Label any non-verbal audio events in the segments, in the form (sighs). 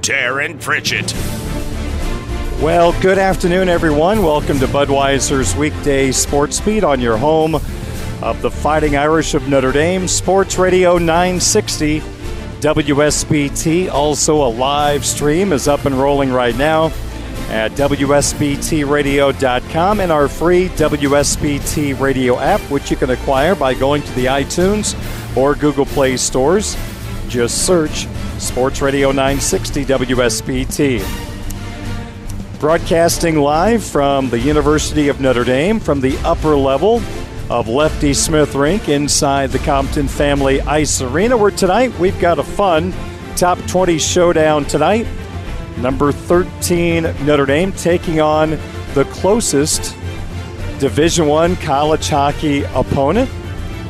Darren Pritchett. Well, good afternoon, everyone. Welcome to Budweiser's weekday sports beat on your home of the Fighting Irish of Notre Dame, Sports Radio 960, WSBT. Also, a live stream is up and rolling right now at WSBTRadio.com and our free WSBT radio app, which you can acquire by going to the iTunes or Google Play stores. Just search Sports Radio 960 WSBT. Broadcasting live from the University of Notre Dame from the upper level of Lefty Smith Rink inside the Compton Family Ice Arena, where tonight we've got a fun top 20 showdown tonight. Number 13 Notre Dame taking on the closest Division 1 college hockey opponent,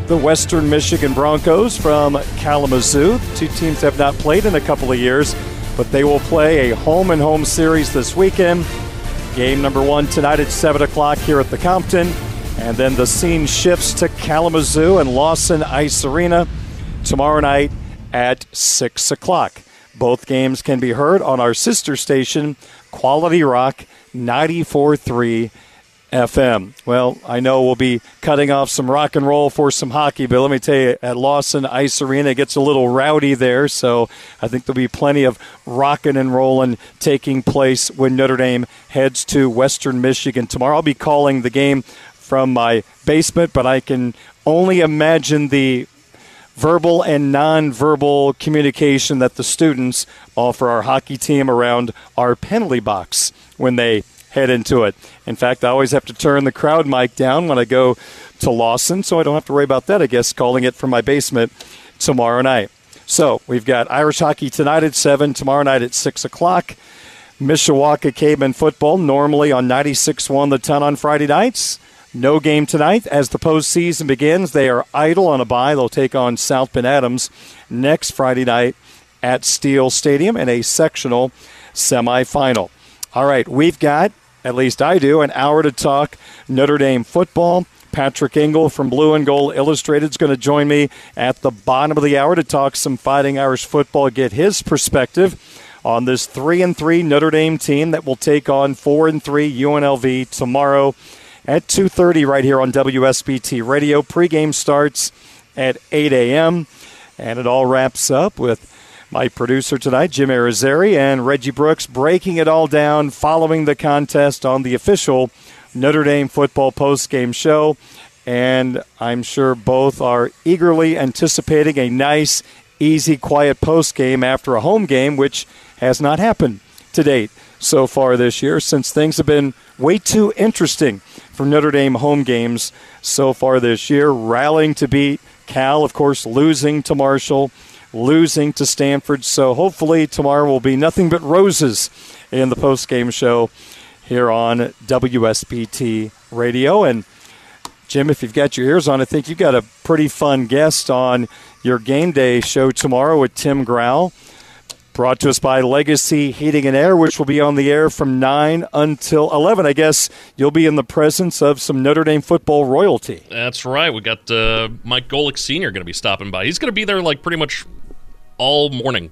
the Western Michigan Broncos from Kalamazoo. Two teams have not played in a couple of years, but they will play a home and home series this weekend. Game number one tonight at 7 o'clock here at the Compton. And then the scene shifts to Kalamazoo and Lawson Ice Arena tomorrow night at 6 o'clock. Both games can be heard on our sister station, Quality Rock 94.3 FM. Well, I know we'll be cutting off some rock and roll for some hockey, but let me tell you, at Lawson Ice Arena, it gets a little rowdy there, so I think there'll be plenty of rocking and rolling taking place when Notre Dame heads to Western Michigan tomorrow. I'll be calling the game from my basement, but I can only imagine the verbal and nonverbal communication that the students offer our hockey team around our penalty box when they head into it. In fact, I always have to turn the crowd mic down when I go to Lawson, so I don't have to worry about that, I guess, calling it from my basement tomorrow night. So we've got Irish hockey tonight at 7, tomorrow night at 6 o'clock. Mishawaka Caveman football normally on 96 1 the ton on Friday nights. No game tonight as the postseason begins. They are idle on a bye. They'll take on South Bend Adams next Friday night at Steele Stadium in a sectional semifinal. All right, we've got, at least I do, an hour to talk Notre Dame football. Patrick Engel from Blue and Gold Illustrated is going to join me at the bottom of the hour to talk some Fighting Irish football, get his perspective on this 3 and 3 Notre Dame team that will take on 4 and 3 UNLV tomorrow at 2:30 right here on WSBT Radio. Pregame starts at 8 a.m. and it all wraps up with my producer tonight, Jim Arizari, and Reggie Brooks breaking it all down following the contest on the official Notre Dame football postgame show. And I'm sure both are eagerly anticipating a nice, easy, quiet postgame after a home game, which has not happened to date so far this year since things have been way too interesting for Notre Dame home games so far this year, rallying to beat Cal, of course, losing to Marshall, losing to Stanford. So hopefully tomorrow will be nothing but roses in the post-game show here on WSBT Radio. And Jim, if you've got your ears on, I think you've got a pretty fun guest on your game day show tomorrow with Tim Grau. Brought to us by Legacy Heating and Air, which will be on the air from 9 until 11. I guess you'll be in the presence of some Notre Dame football royalty. That's right. We got uh, Mike Golic Sr. going to be stopping by. He's going to be there like pretty much all morning.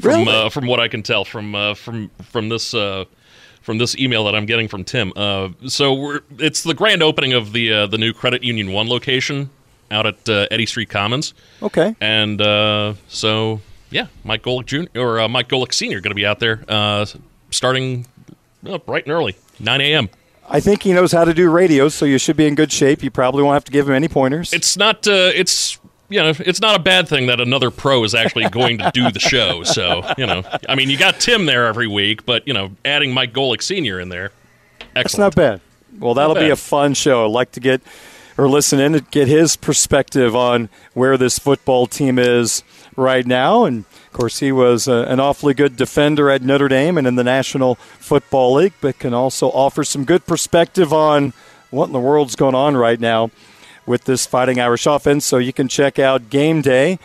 From, Really? uh, from what I can tell from uh, from from this uh, from this email that I'm getting from Tim. Uh, so we're it's the grand opening of the uh, the new Credit Union One location out at uh, Eddy Street Commons. Okay. And uh, so, yeah, Mike Golic Jr. or uh, Mike Golic Sr. going to be out there uh, starting bright and early, 9 a.m. I think he knows how to do radio, so you should be in good shape. You probably won't have to give him any pointers. It's not. Uh, it's you know, it's not a bad thing that another pro is actually going to do the show. So you know, I mean, you got Tim there every week, but you know, adding Mike Golic Sr. in there, That's not bad. Well, that'll be a fun show. I'd like to get or listen in and get his perspective on where this football team is right now. And of course, he was uh, an awfully good defender at Notre Dame and in the National Football League, but can also offer some good perspective on what in the world's going on right now with this Fighting Irish offense. So you can check out Game Day,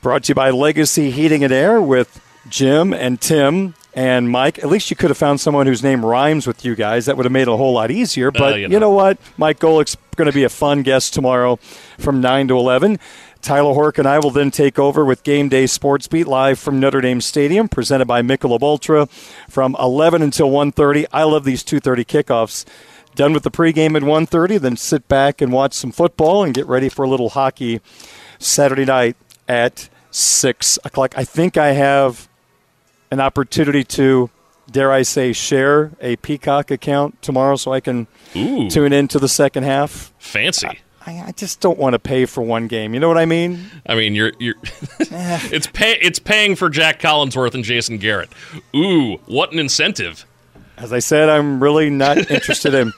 brought to you by Legacy Heating and Air with Jim and Tim and Mike. At least you could have found someone whose name rhymes with you guys. That would have made it a whole lot easier. But you you, know. know. what? Mike Golic's going to be a fun guest tomorrow from 9 to 11. Tyler Horka and I will then take over with Game Day Sports Beat live from Notre Dame Stadium, presented by Michelob Ultra from 11 until 1.30. I love these 2.30 kickoffs. Done with the pregame at 1.30, then sit back and watch some football and get ready for a little hockey Saturday night at 6 o'clock. I think I have an opportunity to, dare I say, share a Peacock account tomorrow so I can Ooh, tune into the second half. fancy. I, I just don't want to pay for one game. You know what I mean? I mean, you're you're. (laughs) it's pay it's paying for Jac Collinsworth and Jason Garrett. Ooh, what an incentive! As I said, I'm really not interested in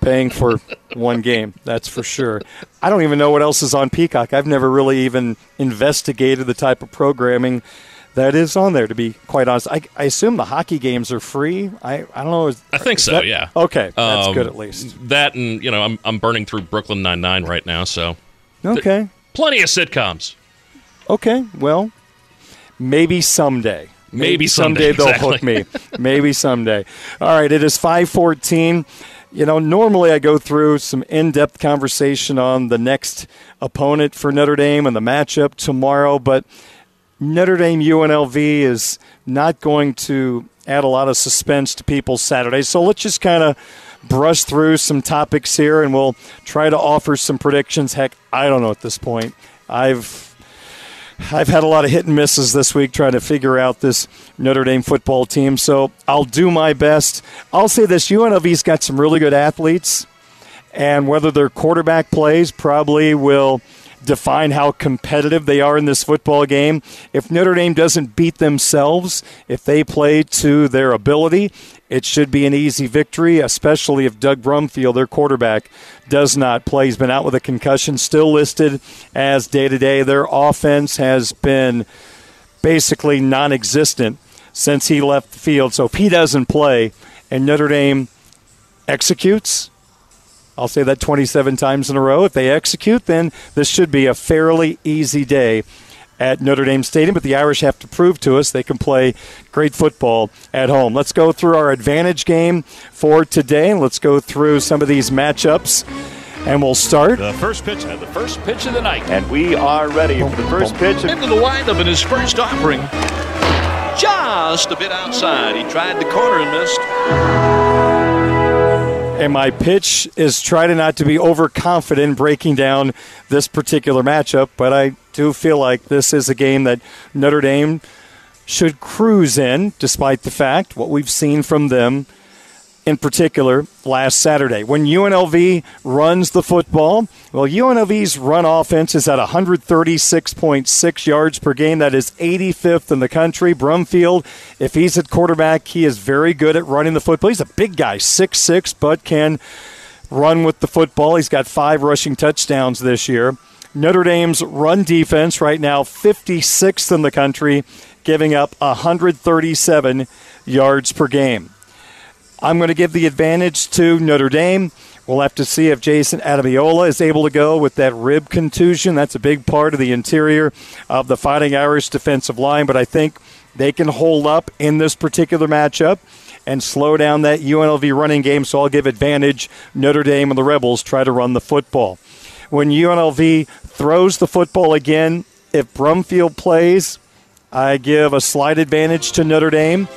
paying for one game. That's for sure. I don't even know what else is on Peacock. I've never really even investigated the type of programming that is on there, to be quite honest. I, I assume the hockey games are free. I, I don't know. Is, I think so. that- yeah. Okay. That's Um, good at least. That and you know, I'm I'm burning through Brooklyn Nine Nine right now, so Okay. plenty of sitcoms. Okay. Well, maybe someday. Maybe someday, they'll exactly. hook me. maybe someday. All right. It is five fourteen. You know, normally I go through some in-depth conversation on the next opponent for Notre Dame and the matchup tomorrow, but Notre Dame UNLV is not going to add a lot of suspense to people's Saturday. So let's just kind of brush through some topics here and we'll try to offer some predictions. Heck, I don't know at this point. I've I've had a lot of hit and misses this week trying to figure out this Notre Dame football team. So I'll do my best. I'll say this UNLV's got some really good athletes, and whether their quarterback plays probably will define how competitive they are in this football game. If Notre Dame doesn't beat themselves, if they play to their ability, it should be an easy victory, especially if Doug Brumfield, their quarterback, does not play. He's been out with a concussion, still listed as day to day. Their offense has been basically non existent since he left the field. So if he doesn't play and Notre Dame executes, I'll say that 27 times in a row. If they execute, then this should be a fairly easy day at Notre Dame Stadium. But the Irish have to prove to us they can play great football at home. Let's go through our advantage game for today. and Let's go through some of these matchups. And we'll start. The first pitch, the first pitch of the night. And we are ready for the first pitch. Into the windup in his first offering. Just a bit outside. He tried the corner and missed. And my pitch is try to not to be overconfident breaking down this particular matchup, but I do feel like this is a game that Notre Dame should cruise in, despite the fact what we've seen from them in particular last Saturday. When UNLV runs the football, well, UNLV's run offense is at 136.6 yards per game. That is 85th in the country. Brumfield, if he's at quarterback, he is very good at running the football. He's a big guy, 6'6, but can run with the football. He's got five rushing touchdowns this year. Notre Dame's run defense right now 56th in the country, giving up 137 yards per game. I'm going to give the advantage to Notre Dame. We'll have to see if Jayson Ademilola is able to go with that rib contusion. That's a big part of the interior of the Fighting Irish defensive line, but I think they can hold up in this particular matchup and slow down that UNLV running game. So I'll give advantage Notre Dame and the Rebels try to run the football. When UNLV throws the football again, if Brumfield plays, I give a slight advantage to Notre Dame.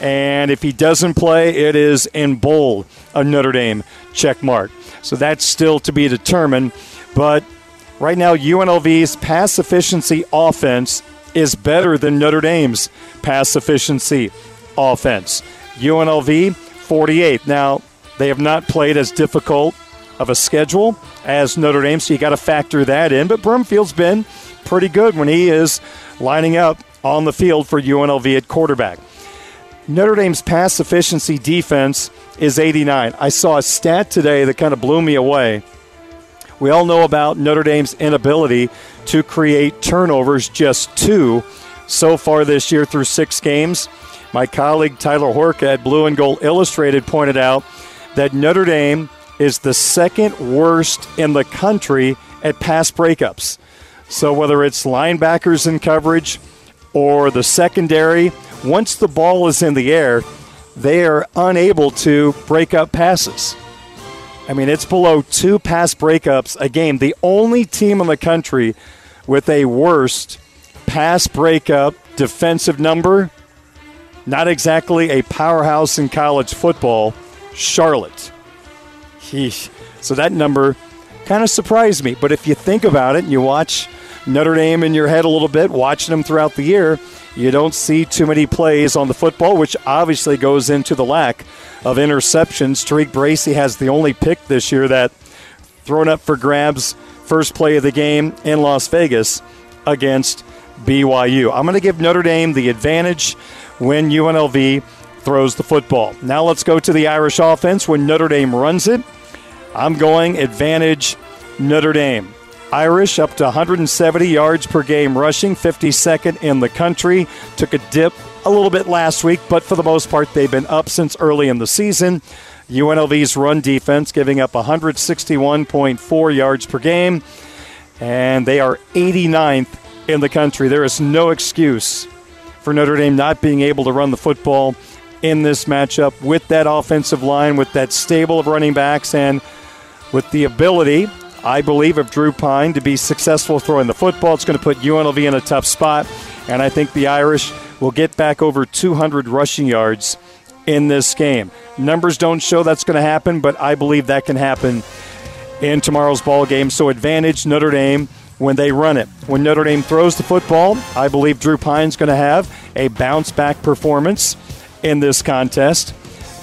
And if he doesn't play, it is in bold a Notre Dame check mark. So that's still to be determined. But right now, UNLV's pass efficiency offense is better than Notre Dame's pass efficiency offense. UNLV 48. Now, they have not played as difficult of a schedule as Notre Dame, so you got to factor that in. But Brumfield's been pretty good when he is lining up on the field for UNLV at quarterback. Notre Dame's pass efficiency defense is 89. I saw a stat today that kind of blew me away. We all know about Notre Dame's inability to create turnovers, just two so far this year through six games. My colleague Tyler Horka at Blue and Gold Illustrated pointed out that Notre Dame is the second worst in the country at pass breakups. So whether it's linebackers in coverage or the secondary, once the ball is in the air, they are unable to break up passes. I mean, it's below two pass breakups a game. The only team in the country with a worst pass breakup defensive number, not exactly a powerhouse in college football, Charlotte. Yeesh. So that number kind of surprised me. But if you think about it and you watch Notre Dame in your head a little bit, watching them throughout the year, you don't see too many plays on the football, which obviously goes into the lack of interceptions. TaRiq Bracy has the only pick this year that thrown up for grabs first play of the game in Las Vegas against BYU. I'm going to give Notre Dame the advantage when UNLV throws the football. Now let's go to the Irish offense when Notre Dame runs it. I'm going advantage Notre Dame. Irish up to 170 yards per game rushing, 52nd in the country. Took a dip a little bit last week, but for the most part, they've been up since early in the season. UNLV's run defense giving up 161.4 yards per game, and they are 89th in the country. There is no excuse for Notre Dame not being able to run the football in this matchup with that offensive line, with that stable of running backs, and with the ability I believe, of Drew Pyne to be successful throwing the football. It's going to put UNLV in a tough spot, and I think the Irish will get back over 200 rushing yards in this game. Numbers don't show that's going to happen, but I believe that can happen in tomorrow's ball game. So advantage Notre Dame when they run it. When Notre Dame throws the football, I believe Drew Pyne's going to have a bounce back performance in this contest.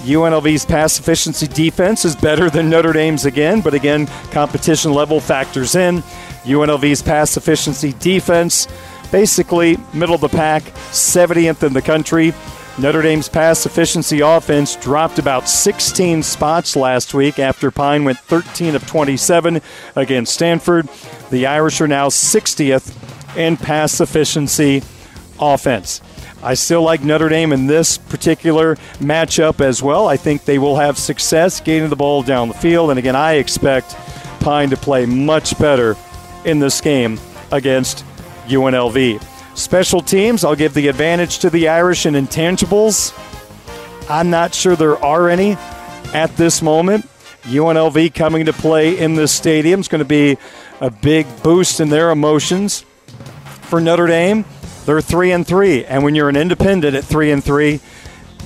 UNLV's pass efficiency defense is better than Notre Dame's again, but again, competition level factors in. UNLV's pass efficiency defense, basically middle of the pack, 70th in the country. Notre Dame's pass efficiency offense dropped about 16 spots last week after Pyne went 13 of 27 against Stanford. The Irish are now 60th in pass efficiency offense. I still like Notre Dame in this particular matchup as well. I think they will have success getting the ball down the field. And again, I expect Pyne to play much better in this game against UNLV. Special teams, I'll give the advantage to the Irish in intangibles. I'm not sure there are any at this moment. UNLV coming to play in this stadium is going to be a big boost in their emotions for Notre Dame. They're three and three, and when you're an independent at three and three,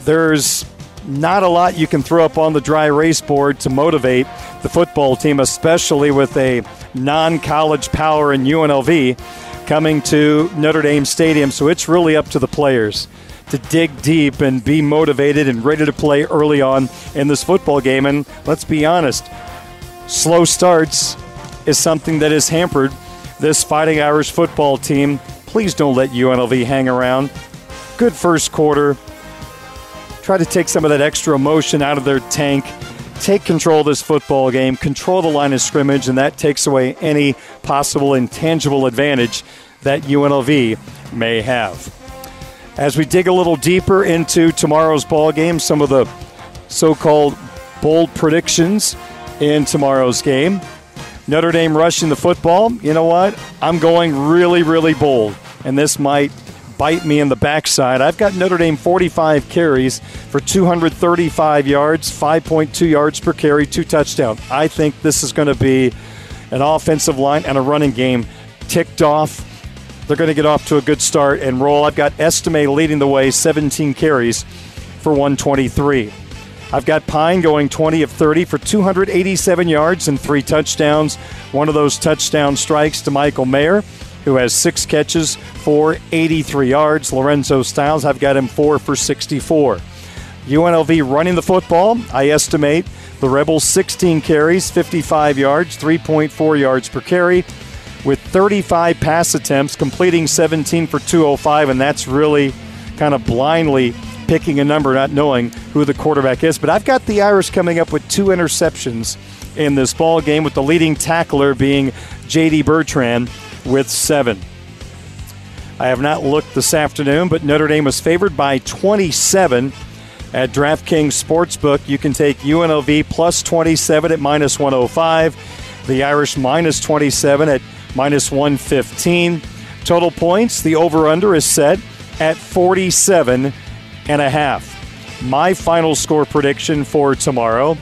there's not a lot you can throw up on the dry erase board to motivate the football team, especially with a non-college power in UNLV coming to Notre Dame Stadium. So it's really up to the players to dig deep and be motivated and ready to play early on in this football game. And let's be honest, slow starts is something that has hampered this Fighting Irish football team Please don't let UNLV hang around. Good first quarter. Try to take some of that extra emotion out of their tank. take control of this football game, control the line of scrimmage, and that takes away any possible intangible advantage that UNLV may have. As we dig a little deeper into tomorrow's ball game, some of the so-called bold predictions in tomorrow's game. Notre Dame rushing the football. You know what? I'm going really, really bold, and this might bite me in the backside. I've got Notre Dame 45 carries for 235 yards, 5.2 yards per carry, two touchdowns. I think this is going to be an offensive line and a running game ticked off. They're going to get off to a good start and roll. I've got Estime leading the way, 17 carries for 123. I've got Pyne going 20 of 30 for 287 yards and three touchdowns. One of those touchdown strikes to Michael Mayer who has six catches for 83 yards. Lorenzo Styles, I've got him four for 64. UNLV running the football, I estimate the Rebels 16 carries, 55 yards, 3.4 yards per carry, with 35 pass attempts, completing 17 for 205, and that's really kind of blindly picking a number, not knowing who the quarterback is. But I've got the Irish coming up with two interceptions in this ball game, with the leading tackler being J.D. Bertrand with seven. I have not looked this afternoon, but Notre Dame was favored by 27 at DraftKings Sportsbook. You can take UNLV plus 27 at minus 105, the Irish minus 27 at minus 115. Total points, the over under is set at 47 and a half. My final score prediction for tomorrow.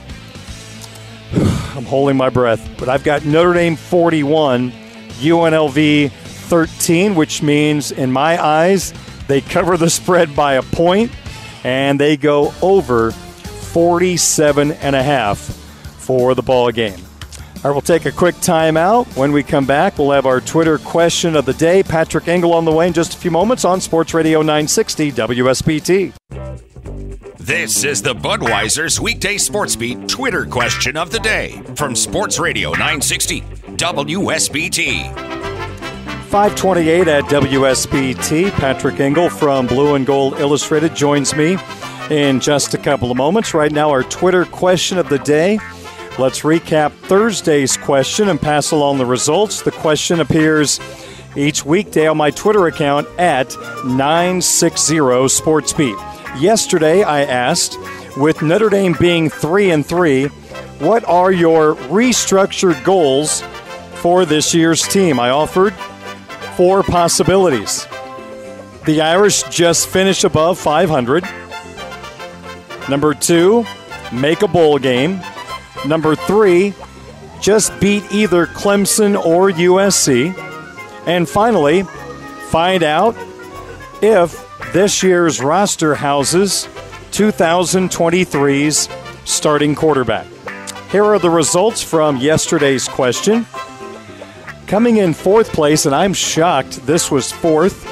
(sighs) I'm holding my breath, but I've got Notre Dame 41, UNLV 13, which means, in my eyes, they cover the spread by a point and they go over 47 and a half for the ball game. All right, we'll take a quick timeout. When we come back, we'll have our Twitter question of the day. Patrick Engel on the way in just a few moments on Sports Radio 960 WSBT. This is the Budweiser's weekday sports beat Twitter question of the day from Sports Radio 960 WSBT. 528 at WSBT. Patrick Engel from Blue and Gold Illustrated joins me in just a couple of moments. Right now, our Twitter question of the day. Let's recap Thursday's question and pass along the results. The question appears each weekday on my Twitter account at 960 SportsBeat. Yesterday, I asked, with Notre Dame being 3 and 3, what are your restructured goals for this year's team? I offered four possibilities. The Irish just finish above 500. Number two, make a bowl game. Number three, just beat either Clemson or USC. And finally, find out if this year's roster houses 2023's starting quarterback. Here are the results from yesterday's question. Coming in fourth place, and I'm shocked this was fourth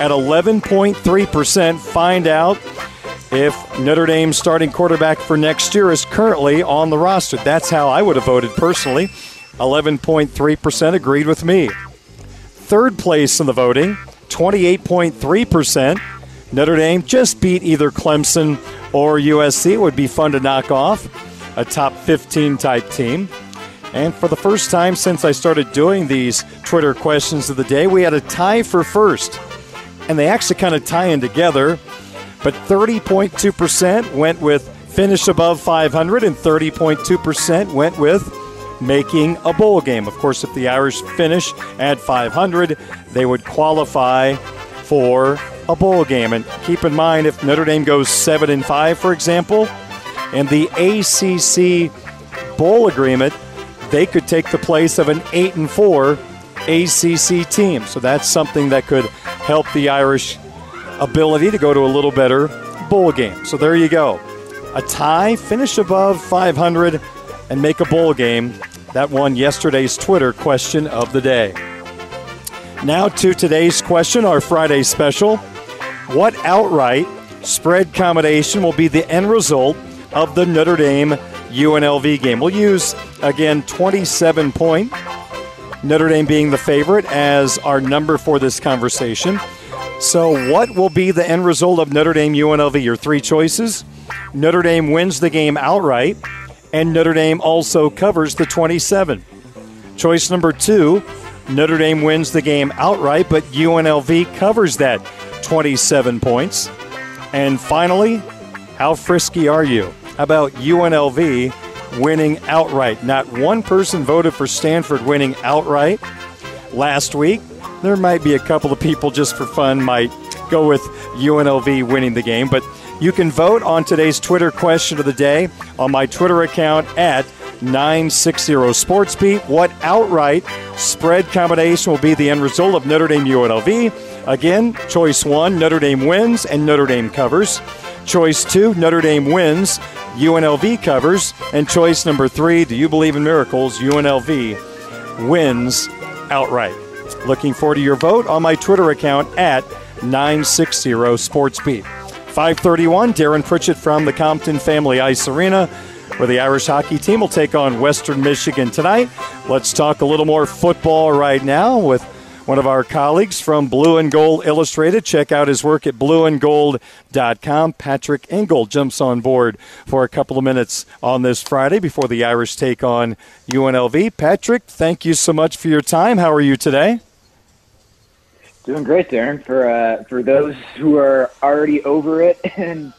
at 11.3%. Find out if Notre Dame's starting quarterback for next year is currently on the roster. That's how I would have voted personally. 11.3% agreed with me. Third place in the voting, 28.3%. Notre Dame just beat either Clemson or USC. It would be fun to knock off a top 15 type team. And for the first time since I started doing these Twitter questions of the day, we had a tie for first. And they actually kind of tie in together. But 30.2% went with finish above 500, and 30.2% went with making a bowl game. Of course, if the Irish finish at 500, they would qualify for a bowl game. And keep in mind, if Notre Dame goes 7 and 5, for example, and the ACC bowl agreement, they could take the place of an 8 and 4 ACC team. So that's something that could help the Irish ability to go to a little better bowl game. So there you go. A tie, finish above 500, and make a bowl game. That won yesterday's Twitter question of the day. Now to today's question, our Friday special. What outright spread combination will be the end result of the Notre Dame UNLV game? We'll use, again, 27 point. Notre Dame being the favorite as our number for this conversation. So, what will be the end result of Notre Dame UNLV? Your three choices Notre Dame wins the game outright, and Notre Dame also covers the 27. Choice number two, Notre Dame wins the game outright, but UNLV covers that 27 points. And finally, how frisky are you? about UNLV winning outright? Not one person voted for Stanford winning outright last week. There might be a couple of people just for fun might go with UNLV winning the game, but you can vote on today's Twitter question of the day on my Twitter account at 960 SportsBeat. What outright spread combination will be the end result of Notre Dame UNLV? Again, choice one, Notre Dame wins and Notre Dame covers. Choice two, Notre Dame wins, UNLV covers. And choice number three, do you believe in miracles? UNLV wins outright. Looking forward to your vote on my Twitter account at 960 SportsBeat. 531, Darren Pritchett from the Compton Family Ice Arena where the Irish hockey team will take on Western Michigan tonight. Let's talk a little more football right now with one of our colleagues from Blue and Gold Illustrated. Check out his work at blueandgold.com. Patrick Engel jumps on board for a couple of minutes on this Friday before the Irish take on UNLV. Patrick, thank you so much for your time. How are you today? Doing great, Darren. For uh, for those who are already over it (laughs) and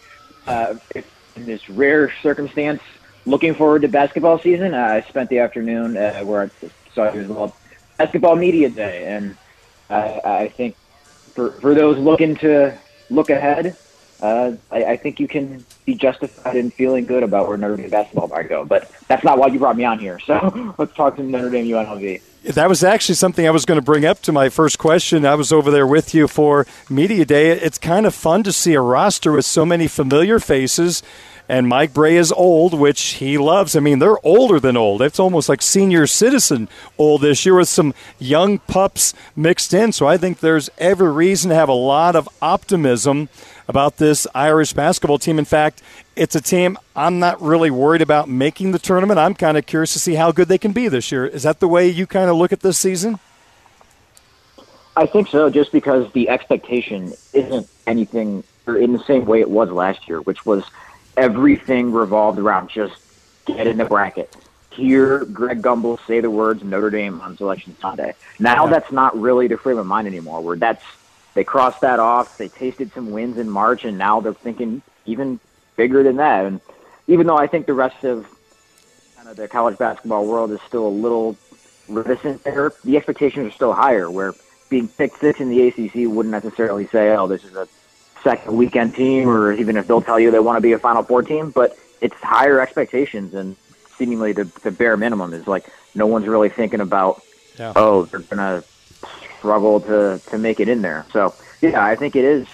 uh, in this rare circumstance, looking forward to basketball season, uh, I spent the afternoon uh, where I saw you as well basketball media day, and I, I think for for those looking to look ahead, uh, I, I, think you can be justified in feeling good about where Notre Dame basketball might go. But that's not why you brought me on here. (laughs) So let's talk to Notre Dame UNLV. That was actually something I was going to bring up to my first question. I was over there with you for Media Day. It's kind of fun to see a roster with so many familiar faces and Mike Brey is old, which he loves. I mean, they're older than old. It's almost like senior citizen old this year with some young pups mixed in. So I think there's every reason to have a lot of optimism about this Irish basketball team. In fact, it's a team I'm not really worried about making the tournament. I'm kind of curious to see how good they can be this year. Is that the way you kind of look at this season? I think so, just because the expectation isn't anything or in the same way it was last year, which was – everything revolved around just get in the bracket. Hear Greg Gumbel say the words Notre Dame on Selection Sunday. Now yeah. that's not really the frame of mind anymore. Where that's they crossed that off. They tasted some wins in March, and now they're thinking even bigger than that. And even though I think the rest of kind of the college basketball world is still a little reticent there, the expectations are still higher. Where being picked six in the ACC wouldn't necessarily say, "Oh, this is a second weekend team, or even if they'll tell you they want to be a Final Four team. But it's higher expectations, and seemingly the, the bare minimum is like no one's really thinking about, yeah. oh, they're gonna struggle to to make it in there. So yeah, I think it is,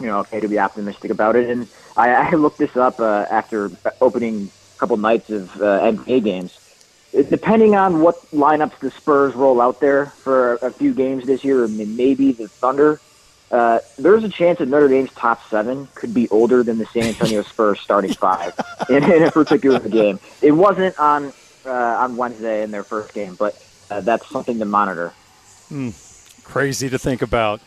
you know, okay to be optimistic about it. And I, I looked this up uh, after opening a couple nights of uh, NBA games. Depending on what lineups the Spurs roll out there for a few games this year, maybe the Thunder uh, there's a chance that Notre Dame's top seven could be older than the San Antonio Spurs starting five (laughs) in, in a particular game. It wasn't on uh, on Wednesday in their first game, but uh, that's something to monitor. Mm, crazy to think about.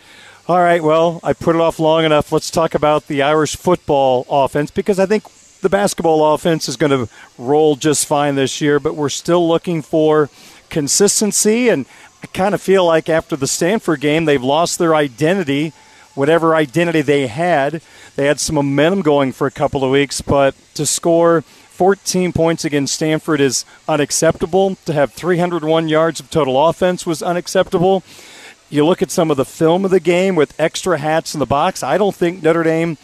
All right, well, I put it off long enough. Let's talk about the Irish football offense because I think the basketball offense is going to roll just fine this year, but we're still looking for consistency. And I kind of feel like after the Stanford game, they've lost their identity, whatever identity they had. They had some momentum going for a couple of weeks, but to score 14 points against Stanford is unacceptable. To have 301 yards of total offense was unacceptable. You look at some of the film of the game with extra hats in the box. I don't think Notre Dame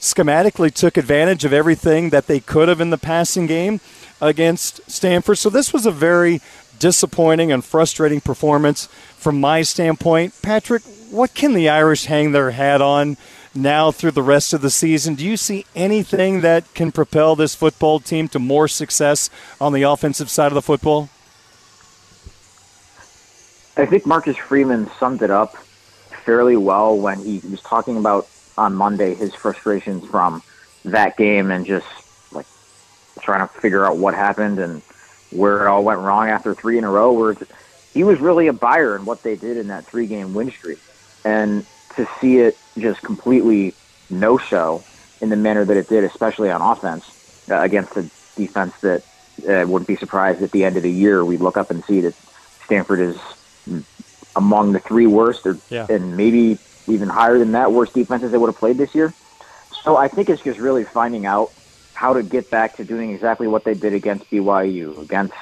schematically took advantage of everything that they could have in the passing game against Stanford. So this was a very disappointing and frustrating performance from my standpoint. Patrick, what can the Irish hang their hat on now through the rest of the season? Do you see anything that can propel this football team to more success on the offensive side of the football? I think Marcus Freeman summed it up fairly well when he was talking about on Monday his frustrations from that game and just like trying to figure out what happened and where it all went wrong after three in a row. Where he was really a buyer in what they did in that three game win streak, and to see it just completely no show in the manner that it did, especially on offense uh, against a defense that I wouldn't be surprised at the end of the year we look up and see that Stanford is among the three worst, or Yeah. and maybe even higher than that, worst defenses they would have played this year. So I think it's just really finding out how to get back to doing exactly what they did against BYU, against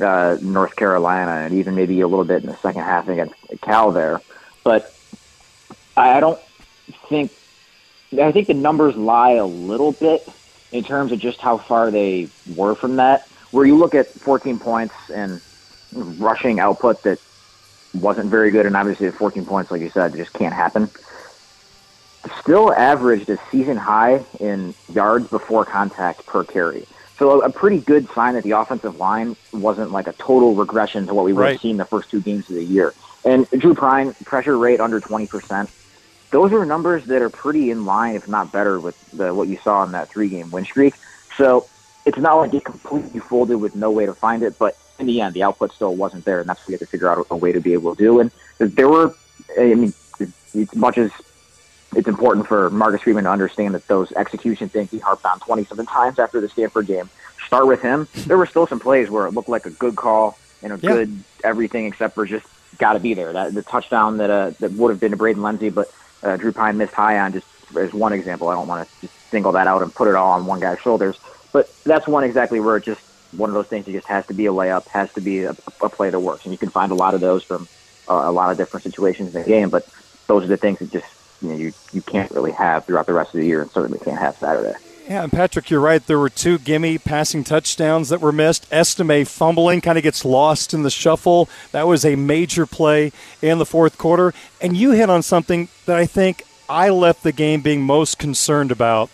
uh, North Carolina, and even maybe a little bit in the second half against Cal there. But I I don't think I think the numbers lie a little bit in terms of just how far they were from that. Where you look at 14 points and rushing output that wasn't very good, and obviously at 14 points, like you said, just can't happen. Still averaged a season high in yards before contact per carry. So a, a pretty good sign that the offensive line wasn't like a total regression to what we would Right. have seen the first two games of the year. And Drew Pyne, pressure rate under 20%. Those are numbers that are pretty in line, if not better, with the, what you saw in that three-game win streak. So it's not like it completely folded with no way to find it, but in the end, the output still wasn't there, and that's what we had to figure out a, a way to be able to do. And there were, I mean, as much as it's important for Marcus Freeman to understand that those execution things he harped on 27 times after the Stanford game start with him. (laughs) There were still some plays where it looked like a good call and a Yeah. good everything except for just got to be there. That the touchdown that uh, that would have been to Braden Lenzy, but uh, Drew Pyne missed high on just as one example. I don't want to just single that out and put it all on one guy's shoulders, but that's one exactly where it just one of those things. It just has to be a layup, has to be a, a play that works, and you can find a lot of those from uh, a lot of different situations in the game. But those are the things that just you know you you can't really have throughout the rest of the year, and certainly can't have Saturday. Yeah, and Patrick, you're right. There were two gimme passing touchdowns that were missed. Estime fumbling kind of gets lost in the shuffle. That was a major play in the fourth quarter. And you hit on something that I think I left the game being most concerned about.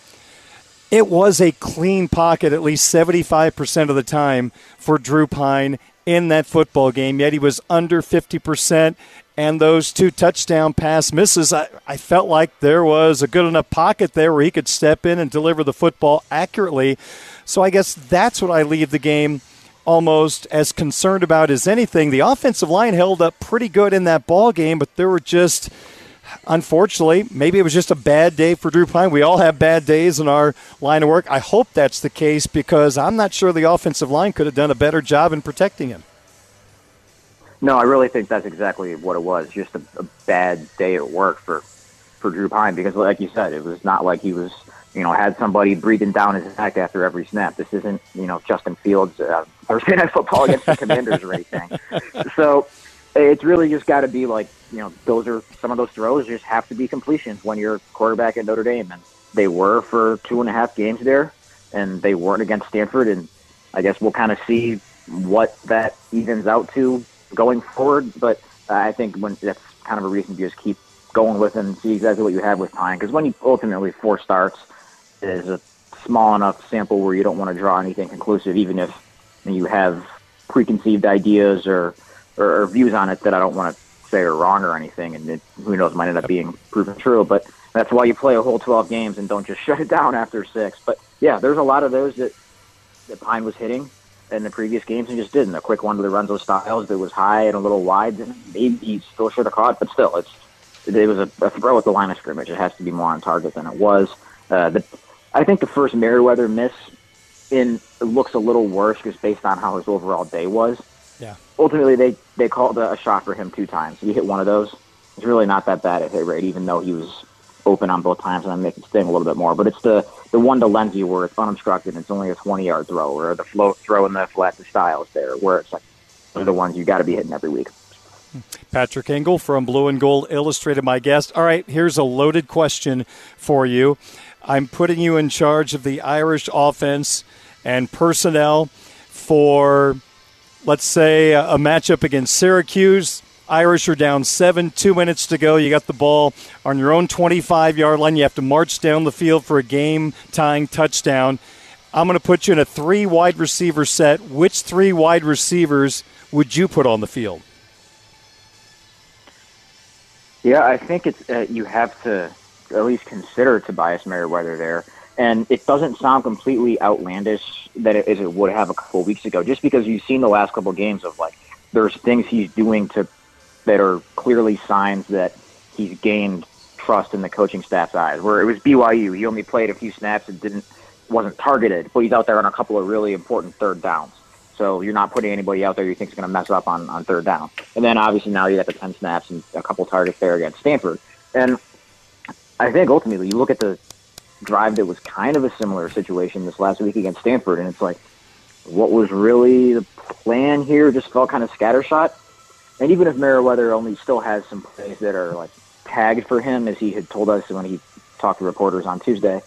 It was a clean pocket at least 75% of the time for Drew Pyne in that football game, yet he was under 50%. And those two touchdown pass misses, I, I felt like there was a good enough pocket there where he could step in and deliver the football accurately. So I guess that's what I leave the game almost as concerned about as anything. The offensive line held up pretty good in that ball game, but there were just unfortunately, maybe it was just a bad day for Drew Pyne. We all have bad days in our line of work. I hope that's the case because I'm not sure the offensive line could have done a better job in protecting him. No, I really think that's exactly what it was. Just a, a bad day at work for for Drew Pyne because, like you said, it was not like he was, you know, had somebody breathing down his neck after every snap. This isn't, you know, Justin Fields uh, Thursday night football against the Commanders or anything. (laughs) So it's really just got to be like, you know, those are some of those throws just have to be completions when you're quarterback at Notre Dame, and they were for two and a half games there, and they weren't against Stanford, and I guess we'll kind of see what that evens out to going forward. But I think when that's kind of a reason to just keep going with and see exactly what you have with time. Because when you ultimately four starts is a small enough sample where you don't want to draw anything conclusive, even if you have preconceived ideas or, or, or views on it that I don't want to say are wrong or anything. And it, who knows, might end up being proven true. But that's why you play a whole 12 games and don't just (laughs) shut it down after six. But yeah, there's a lot of those that, that Pyne was hitting in the previous games and just didn't. A quick one to Lorenzo Styles that was high and a little wide, and maybe he still should have caught, but still, it's it was a, a throw at the line of scrimmage. It has to be more on target than it was. Uh, the, I think the first Merriweather miss in it looks a little worse just based on how his overall day was. Yeah. Ultimately, they they called a, a shot for him two times. He hit one of those. It's really not that bad at hit rate, even though he was open on both times, and I'm making sting a little bit more. But it's the the one to Lenzy where it's unobstructed and it's only a 20 yard throw, or the float throw in the flat to Styles there, where it's like those are the ones you got to be hitting every week. Patrick Engel from Blue and Gold Illustrated, my guest. All right, here's a loaded question for you. I'm putting you in charge of the Irish offense and personnel for, let's say, a matchup against Syracuse. Irish are down seven, two minutes to go. You got the ball on your own 25 yard line. You have to march down the field for a game tying touchdown. I'm going to put you in a three wide receiver set. Which three wide receivers would you put on the field? Yeah, I think it's uh, you have to at least consider Tobias Merriweather there, and it doesn't sound completely outlandish that it, as it would have a couple weeks ago. Just because you've seen the last couple games of like there's things he's doing to that are clearly signs that he's gained trust in the coaching staff's eyes. Where it was BYU, he only played a few snaps and didn't wasn't targeted, but he's out there on a couple of really important third downs. So you're not putting anybody out there you think is going to mess up on, on third down. And then obviously now you got the 10 snaps and a couple targets there against Stanford. And I think ultimately you look at the drive that was kind of a similar situation this last week against Stanford, and it's like, what was really the plan here? Just felt kind of scattershot. And even if Merriweather only still has some plays that are like tagged for him, as he had told us when he talked to reporters on Tuesday,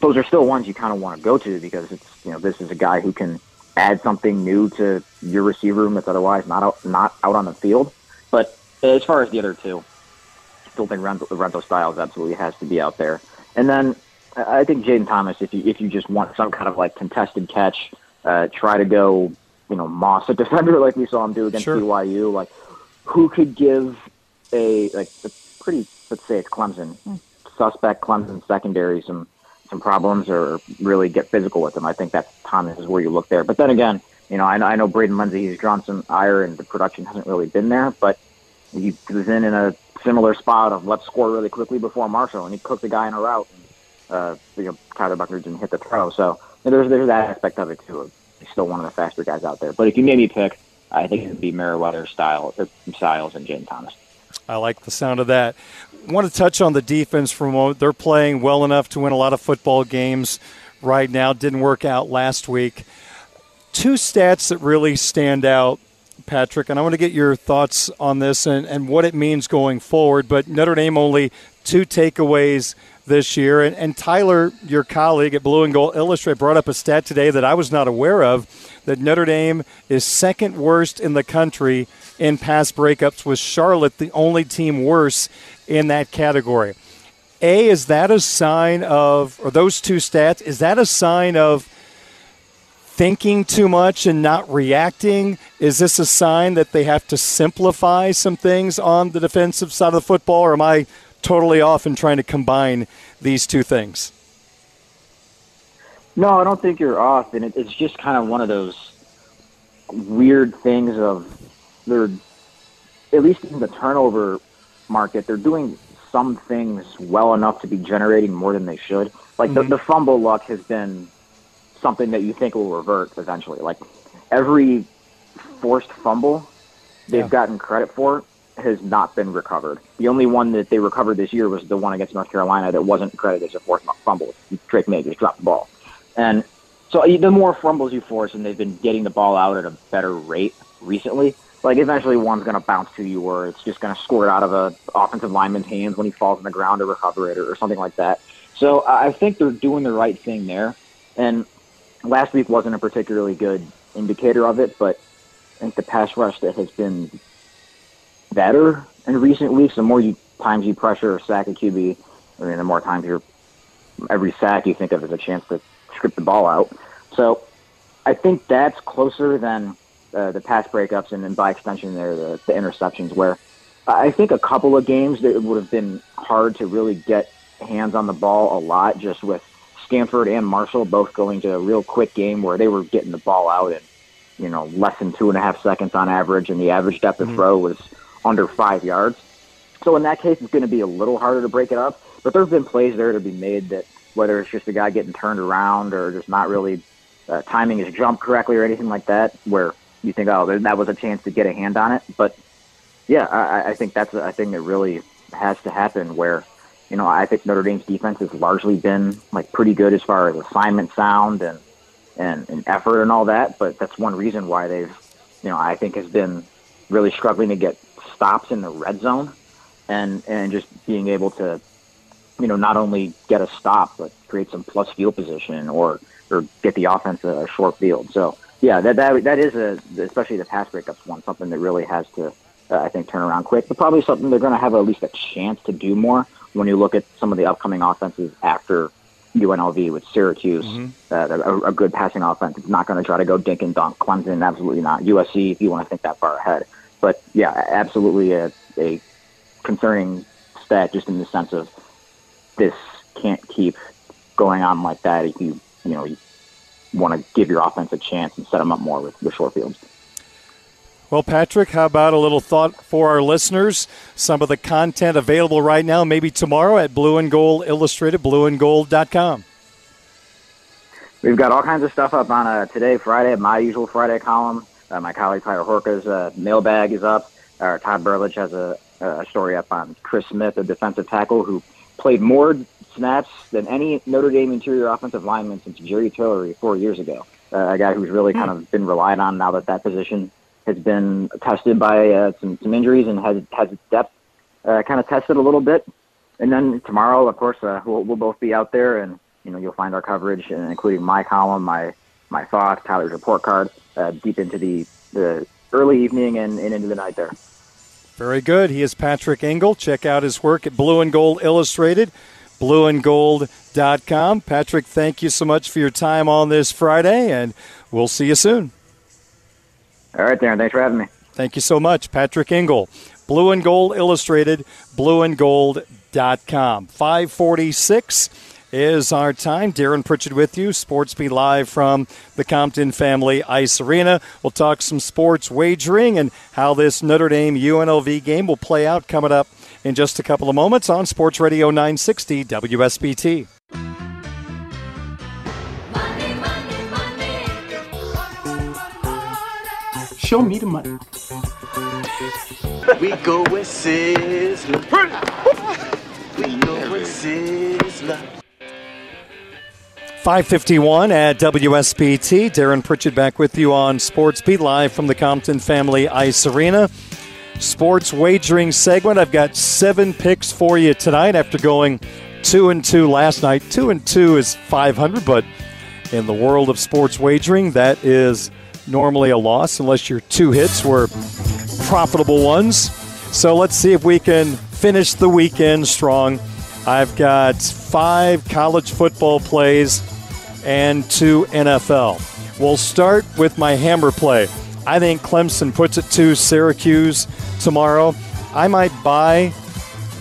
those are still ones you kind of want to go to because it's you know this is a guy who can add something new to your receiver room that's otherwise not out, not out on the field. But as far as the other two, I still think Renzo Styles absolutely has to be out there. And then I think Jayden Thomas, if you if you just want some kind of like contested catch, uh, try to go, you know, moss a defender like we saw him do against sure. BYU. Like, who could give a like a pretty let's say it's Clemson suspect Clemson secondary some some problems or really get physical with them. I think that Thomas is where you look there. But then again, you know, I, I know Braden Lenzy, he's drawn some ire and the production hasn't really been there, but he was in in a similar spot of let's score really quickly before Marshall, and he cooked the guy in a route. And, uh, you know, Tyler Buchner didn't hit the throw, so there's there's that aspect of it too. He's still one of the faster guys out there. But if you made me pick, I think it would be Merriweather, Style, or Styles, and Jayden Thomas. I like the sound of that. want to touch on the defense for a moment. They're playing well enough to win a lot of football games right now. Didn't work out last week. Two stats that really stand out, Patrick, and I want to get your thoughts on this and, and what it means going forward. But Notre Dame only two takeaways this year. And, and Tyler, your colleague at Blue and Gold Illustrate, brought up a stat today that I was not aware of that Notre Dame is second worst in the country in pass breakups, with Charlotte the only team worse in that category. A, is that a sign of, or those two stats, is that a sign of thinking too much and not reacting? Is this a sign that they have to simplify some things on the defensive side of the football, or am I totally off in trying to combine these two things? No, I don't think you're off, and it's just kind of one of those weird things of they're at least in the turnover market, they're doing some things well enough to be generating more than they should. Like mm-hmm. the, the fumble luck has been something that you think will revert eventually. Like every forced fumble they've yeah. gotten credit for has not been recovered. The only one that they recovered this year was the one against North Carolina that wasn't credited as a forced fumble. Drake Maye just dropped the ball. And so the more fumbles you force, and they've been getting the ball out at a better rate recently, like eventually one's going to bounce to you or it's just going to squirt out of a offensive lineman's hands when he falls on the ground to recover it or, or something like that. So I think they're doing the right thing there. And last week wasn't a particularly good indicator of it, but I think the pass rush that has been better in recent weeks, the more you, times you pressure sack a QB, I mean, the more times you're every sack you think of as a chance to strip the ball out. So I think that's closer than uh, the pass breakups and then by extension there the, the interceptions where I think a couple of games that it would have been hard to really get hands on the ball a lot just with Stanford and Marshall both going to a real quick game where they were getting the ball out in you know less than two and a half seconds on average and the average depth of mm-hmm. throw was under five yards. So in that case, it's going to be a little harder to break it up. But there have been plays there to be made that whether it's just a guy getting turned around or just not really uh, timing his jump correctly or anything like that, where you think, oh, that was a chance to get a hand on it. But yeah, I, I think that's a thing that really has to happen. Where you know, I think Notre Dame's defense has largely been like pretty good as far as assignment sound and and, and effort and all that. But that's one reason why they've, you know, I think has been really struggling to get stops in the red zone and and just being able to, you know, not only get a stop but create some plus field position or or get the offense a short field. So yeah, that that that is a especially the pass breakups one something that really has to uh, I think turn around quick, but probably something they're going to have at least a chance to do more when you look at some of the upcoming offenses after UNLV with Syracuse, mm-hmm. uh, a, a, good passing offense. It's not going to try to go dink and dunk. Clemson, absolutely not. USC, if you want to think that far ahead. But yeah, absolutely a, a concerning stat just in the sense of this can't keep going on like that if you you know you want to give your offense a chance and set them up more with the short fields. Well, Patrick, how about a little thought for our listeners? Some of the content available right now, maybe tomorrow at Blue and Gold Illustrated, blueandgold.com. We've got all kinds of stuff up on uh, today, Friday, my usual Friday column. Uh, my colleague Tyler Horka's uh, mailbag is up. Uh, Todd Burlage has a, a story up on Chris Smith, a defensive tackle who played more snaps than any Notre Dame interior offensive lineman since Jerry Tillery four years ago. Uh, a guy who's really kind of been relied on now that that position has been tested by uh, some, some injuries and has has its depth uh, kind of tested a little bit. And then tomorrow, of course, uh, we'll, we'll both be out there, and you know you'll find our coverage, including my column, my my thoughts, Tyler's report card, uh, deep into the the early evening and, and into the night there. Very good. He is Patrick Engel. Check out his work at Blue and Gold Illustrated, blueandgold.com. Patrick, thank you so much for your time on this Friday, and we'll see you soon. All right, Darren. Thanks for having me. Thank you so much, Patrick Engel. Blue and Gold Illustrated, blueandgold.com. 546 is our time. Darren Pritchard with you, Sports Beat Live from the Compton Family Ice Arena. We'll talk some sports wagering and how this Notre Dame UNLV game will play out coming up in just a couple of moments on Sports Radio 960 WSBT. Show me the money. we go with Sizzler. We go with Sizzler. 551 at WSBT. Darren Pritchett back with you on Sports Beat live from the Compton Family Ice Arena. Sports wagering segment. I've got seven picks for you tonight after going two and two last night. Two and two is 500, but in the world of sports wagering, that is normally a loss unless your two hits were profitable ones. So let's see if we can finish the weekend strong. I've got five college football plays and two NFL. We'll start with my hammer play. I think Clemson puts it to Syracuse tomorrow. I might buy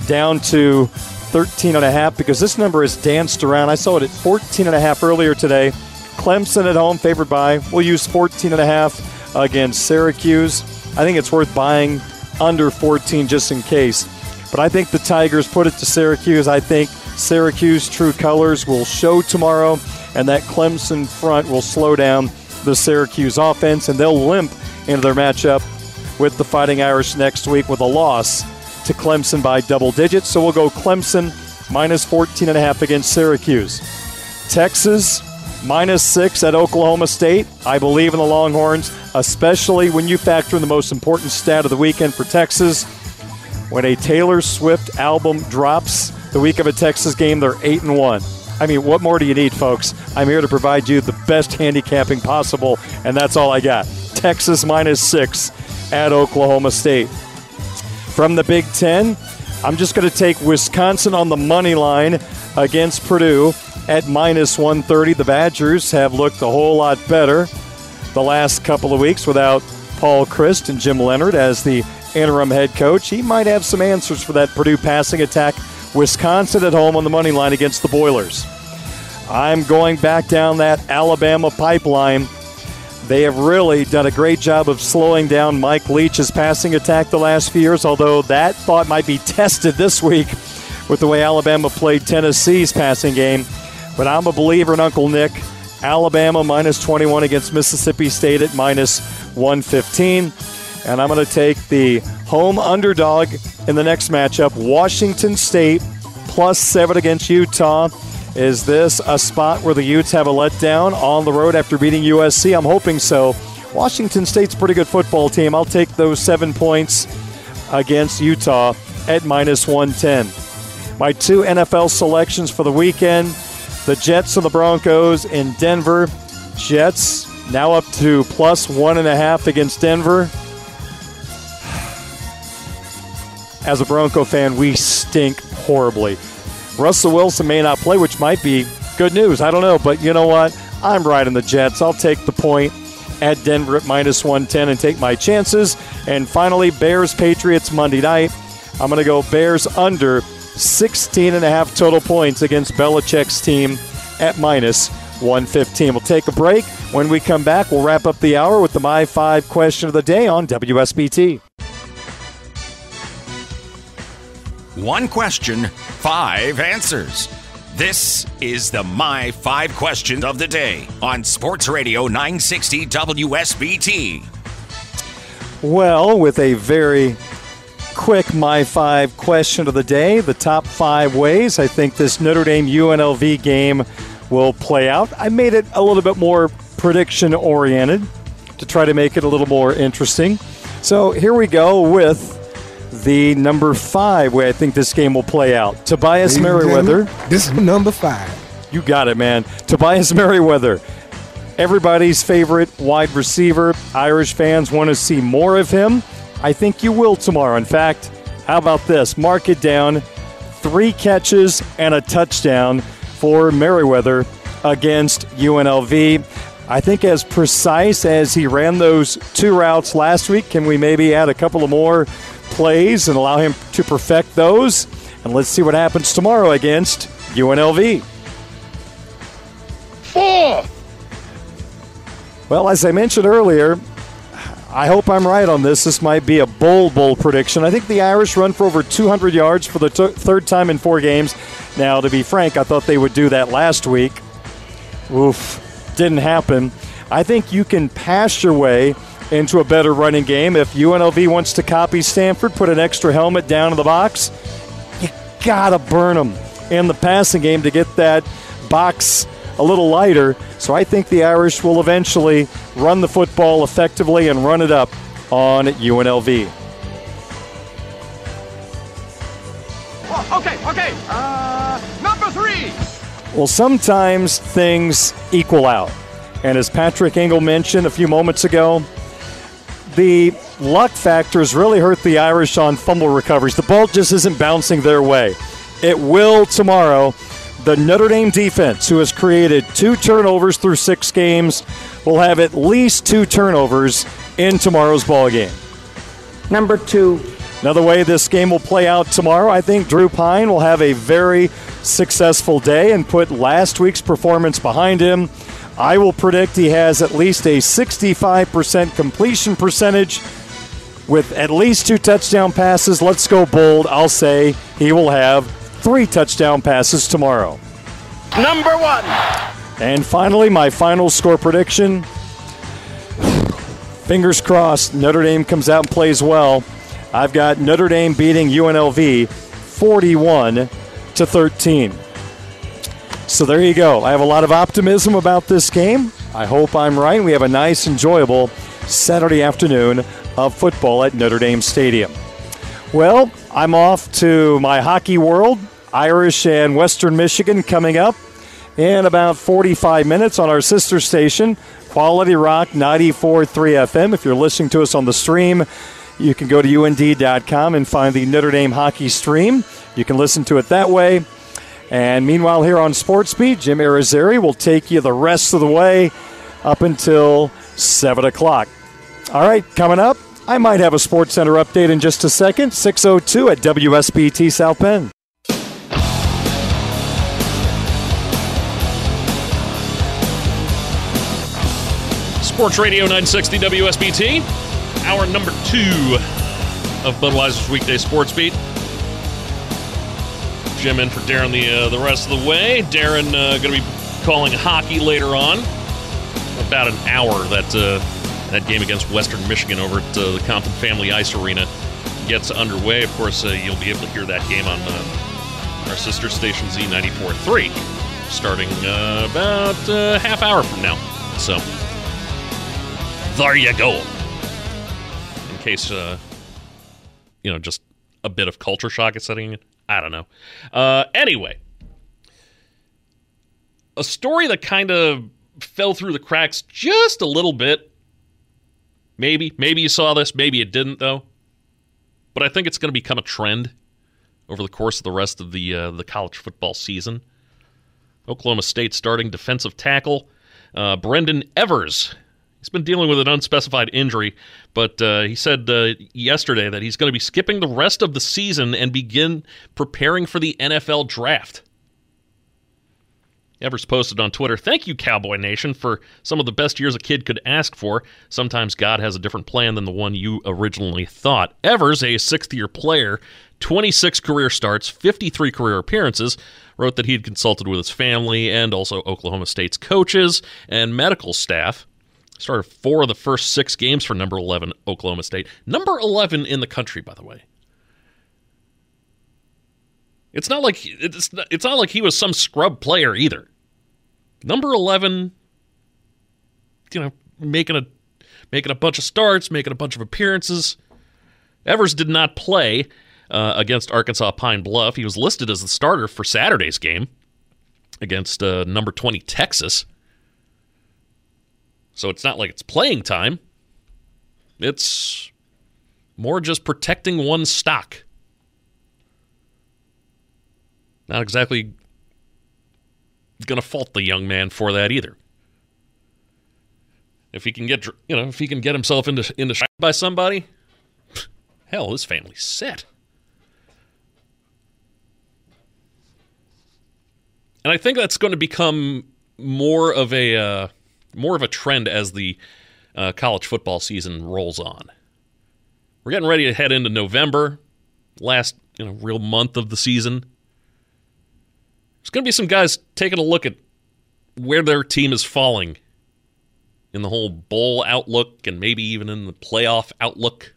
down to 13 and a half because this number has danced around. I saw it at 14 and a half earlier today. Clemson at home favored by. We'll use 14 and a half against Syracuse. I think it's worth buying under 14 just in case. But I think the Tigers put it to Syracuse. I think Syracuse true colors will show tomorrow, and that Clemson front will slow down the Syracuse offense, and they'll limp into their matchup with the Fighting Irish next week with a loss to Clemson by double digits. So we'll go Clemson minus 14 and a half against Syracuse. Texas minus six at Oklahoma State. I believe in the Longhorns, especially when you factor in the most important stat of the weekend for Texas. When a Taylor Swift album drops the week of a Texas game, they're eight and one. I mean, what more do you need, folks? I'm here to provide you the best handicapping possible, and that's all I got. Texas minus six at Oklahoma State. From the Big Ten, I'm just going to take Wisconsin on the money line against Purdue at minus 130. The Badgers have looked a whole lot better the last couple of weeks without Paul Chryst and Jim Leonhard as the interim head coach. He might have some answers for that Purdue passing attack. Wisconsin at home on the money line against the Boilers. I'm going back down that Alabama pipeline. They have really done a great job of slowing down Mike Leach's passing attack the last few years, although that thought might be (laughs) tested this week with the way Alabama played Tennessee's passing game. But I'm a believer in Uncle Nick. Alabama minus 21 against Mississippi State at minus 115. And I'm going to take the home underdog in the next matchup, Washington State plus seven against Utah. Is this a spot where the Utes have a letdown on the road after beating USC? I'm hoping so. Washington State's pretty good football team. I'll take those seven points against Utah at minus 110. My two NFL selections for the weekend the Jets and the Broncos in Denver. Jets now up to plus one and a half against Denver. (sighs) As a Bronco fan, we stink horribly. Russell Wilson may not play, which might be good news. I don't know, but you know what? I'm riding the Jets. I'll take the point at Denver at minus 110 and take my chances. And finally, Bears Patriots Monday night. I'm going to go Bears under 16 and a half total points against Belichick's team at minus 115. We'll take a break. When we come back, we'll wrap up the hour with the My 5 question of the day on WSBT. One question, five answers. This is the My Five Questions of the Day on Sports Radio 960 WSBT. Well, with a very quick My Five question of the day, the top five ways I think this Notre Dame UNLV game will play out. I made it a little bit more prediction oriented to try to make it a little more interesting. So here we go with the number five way I think this game will play out. Tobias Merriweather. This is number five. You got it, man. Tobias Merriweather. Everybody's favorite wide receiver. Irish fans want to see more of him. I think you will tomorrow. In fact, how about this? Mark it down. Three catches and a touchdown for Merriweather against UNLV. I think as precise as he ran those two routes last week, can we maybe add a couple of more plays and allow him to perfect those? And let's see what happens tomorrow against UNLV. Four. Well, as I mentioned earlier, I hope I'm right on this. This might be a bold, bold prediction. I think the Irish run for over 200 yards for the t- third time in four games. Now, to be frank, I thought they would do that last week. Oof, didn't happen. I think you can pass your way into a better running game. If UNLV wants to copy Stanford, put an extra helmet down in the box, you gotta burn them in the passing game to get that box a little lighter. So I think the Irish will eventually run the football effectively and run it up on UNLV. Oh, okay, okay. Uh, number three. Well, sometimes things equal out. And as Patrick Engel mentioned a few moments ago, the luck factors really hurt the Irish on fumble recoveries. The ball just isn't bouncing their way. It will tomorrow. The Notre Dame defense, who has created two turnovers through six games, will have at least two turnovers in tomorrow's ball game. Number two. Another way this game will play out tomorrow, I think Drew Pyne will have a very successful day and put last week's performance behind him. I will predict he has at least a 65% completion percentage with at least two touchdown passes. Let's go bold. I'll say he will have three touchdown passes tomorrow. Number one. And finally, my final score prediction. (sighs) Fingers crossed, Notre Dame comes out and plays well. I've got Notre Dame beating UNLV 41 to 13. So there you go. I have a lot of optimism about this game. I hope I'm right. We have a nice, enjoyable Saturday afternoon of football at Notre Dame Stadium. Well, I'm off to my hockey world, Irish and Western Michigan coming up in about 45 minutes on our sister station, Quality Rock 94.3 FM. If you're listening to us on the stream, you can go to und.com and find the Notre Dame hockey stream. You can listen to it that way. And meanwhile, here on Sports Beat, Jim Irizarry will take you the rest of the way up until 7 o'clock. All right, coming up, I might have a Sports Center update in just a second. 602 at WSBT South Bend. Sports Radio 960 WSBT, hour number two of Budweiser's weekday sports beat. Jim in for Darren the uh, the rest of the way. Darren uh, going to be calling hockey later on. About an hour that uh, that game against Western Michigan over at uh, the Compton Family Ice Arena gets underway. Of course, uh, you'll be able to hear that game on uh, our sister station Z94.3 starting uh, about a half hour from now. So there you go. In case, uh, you know, just a bit of culture shock is setting in. I don't know. Uh, anyway, a story that kind of fell through the cracks just a little bit. Maybe, maybe you saw this, maybe it didn't though. But I think it's going to become a trend over the course of the rest of the uh, the college football season. Oklahoma State starting defensive tackle uh, Brendon Evers He's been dealing with an unspecified injury, but uh, he said uh, yesterday that he's going to be skipping the rest of the season and begin preparing for the NFL draft. Evers posted on Twitter, Thank you, Cowboy Nation, for some of the best years a kid could ask for. Sometimes God has a different plan than the one you originally thought. Evers, a sixth year player, 26 career starts, 53 career appearances, wrote that he had consulted with his family and also Oklahoma State's coaches and medical staff. Started four of the first six games for number 11 Oklahoma State. Number 11 in the country, by the way. It's not like it's not, it's not like he was some scrub player either. Number 11 you know, making a making a bunch of starts, making a bunch of appearances. Evers did not play uh, against Arkansas Pine Bluff. He was listed as the starter for Saturday's game against uh, number 20 Texas. So it's not like it's playing time. It's more just protecting one's stock. Not exactly going to fault the young man for that either. If he can get, you know, if he can get himself into into by somebody, hell, his family's set. And I think that's going to become more of a uh, more of a trend as the uh, college football season rolls on. We're getting ready to head into November, last you know real month of the season. There's going to be some guys taking a look at where their team is falling in the whole bowl outlook and maybe even in the playoff outlook.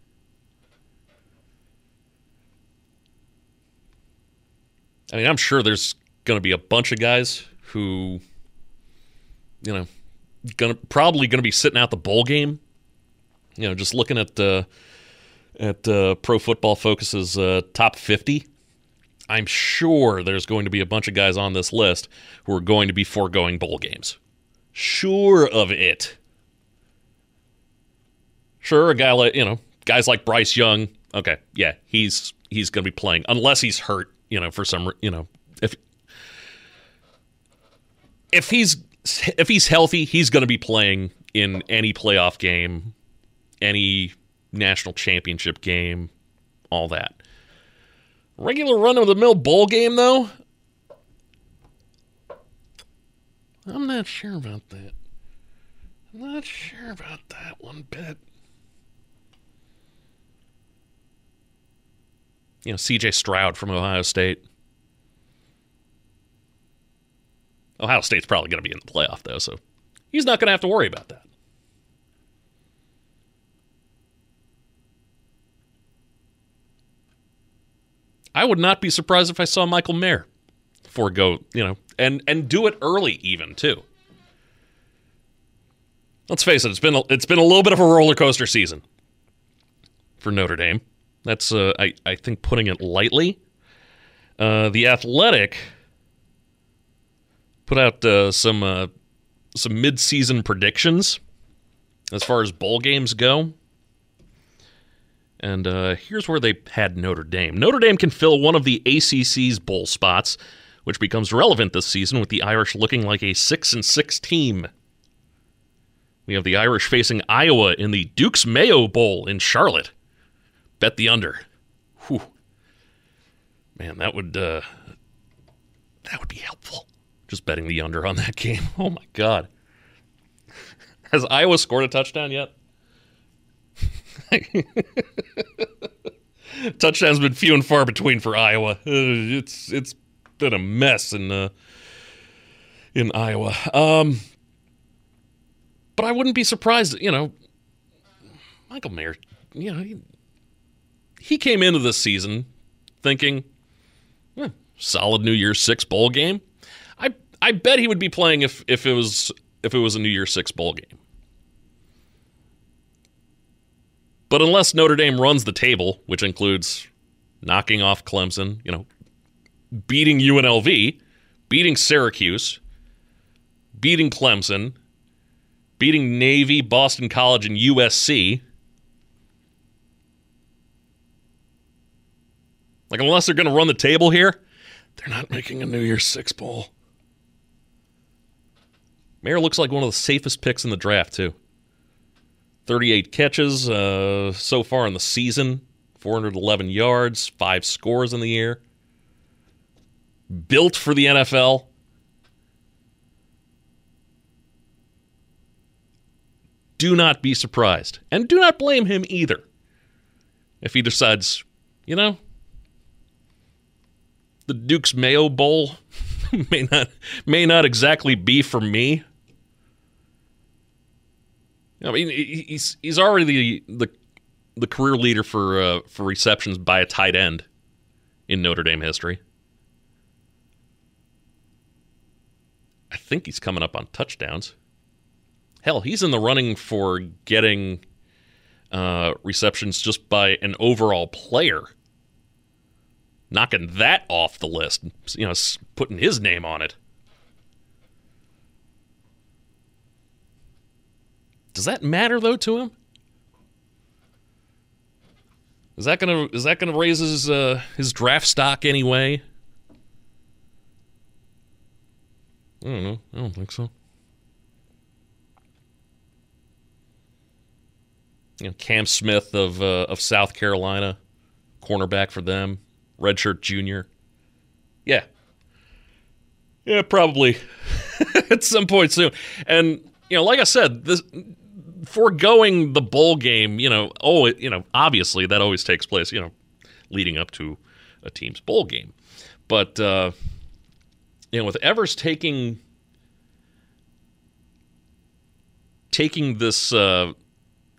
I mean, I'm sure there's going to be a bunch of guys who, you know, gonna probably going to be sitting out the bowl game. You know, just looking at uh, at uh, Pro Football Focus's uh, top 50 I'm sure there's going to be a bunch of guys on this list who are going to be foregoing bowl games. Sure of it. Sure, a guy like you know, guys like Bryce Young. Okay, yeah, he's he's going to be playing unless he's hurt. You know, for some you know, if if he's if he's healthy, he's going to be playing in any playoff game, any national championship game, all that. Regular run of the mill bowl game, though? I'm not sure about that. I'm not sure about that one bit. You know, CJ Stroud from Ohio State. Ohio State's probably going to be in the playoff, though, so he's not going to have to worry about that. I would not be surprised if I saw Michael Mayer forego, you know, and and do it early even too. Let's face it, it's been a, it's been a little bit of a roller coaster season for Notre Dame. That's uh, I I think putting it lightly. Uh, the Athletic put out uh, some uh, some mid-season predictions as far as bowl games go. And uh, here's where they had Notre Dame. Notre Dame can fill one of the ACC's bowl spots, which becomes relevant this season with the Irish looking like a six and six team. We have the Irish facing Iowa in the Duke's Mayo Bowl in Charlotte. Bet the under. Whew. Man, that would uh, that would be helpful. Just betting the under on that (laughs) game. Oh my god. Has Iowa scored a touchdown yet? (laughs) Touchdowns been few and far between for Iowa. Uh, it's it's been a mess in uh, in Iowa. Um, but I wouldn't be surprised. You know, Michael Mayer. You know, he, he came into this season thinking, eh, solid New Year's Six bowl game. I I bet he would be playing if if it was if it was a New Year's Six bowl game. But unless Notre Dame runs the table, which includes knocking off Clemson, you know, beating UNLV, beating Syracuse, beating Clemson, beating Navy, Boston College, and USC. Like, unless they're going to run the table here, they're not making a New Year's Six Bowl. Mayer looks like one of the safest picks in the draft, too. 38 catches uh, so far in the season, 411 yards, five scores in the year. Built for the NFL. Do not be surprised. And do not blame him either if he decides, you know, the Duke's Mayo Bowl (laughs) may not may not exactly be for me. I mean, he's he's already the the, the career leader for uh, for receptions by a tight end in Notre Dame history. I think he's coming up on touchdowns. Hell, he's in the running for getting uh, receptions just by an overall player. Knocking that off the list, you know, putting his name on it. Does that matter though to him? Is that gonna is that gonna raise his uh, his draft stock anyway? I don't know. I don't think so. You know, Cam Smith of uh, of South Carolina, cornerback for them, redshirt junior. Yeah, yeah, probably (laughs) at some point soon. And you know, like I said, this foregoing the bowl game, you know, oh, you know, obviously that always takes place, you know, leading up to a team's bowl game. But uh, you know, with Evers taking taking this uh,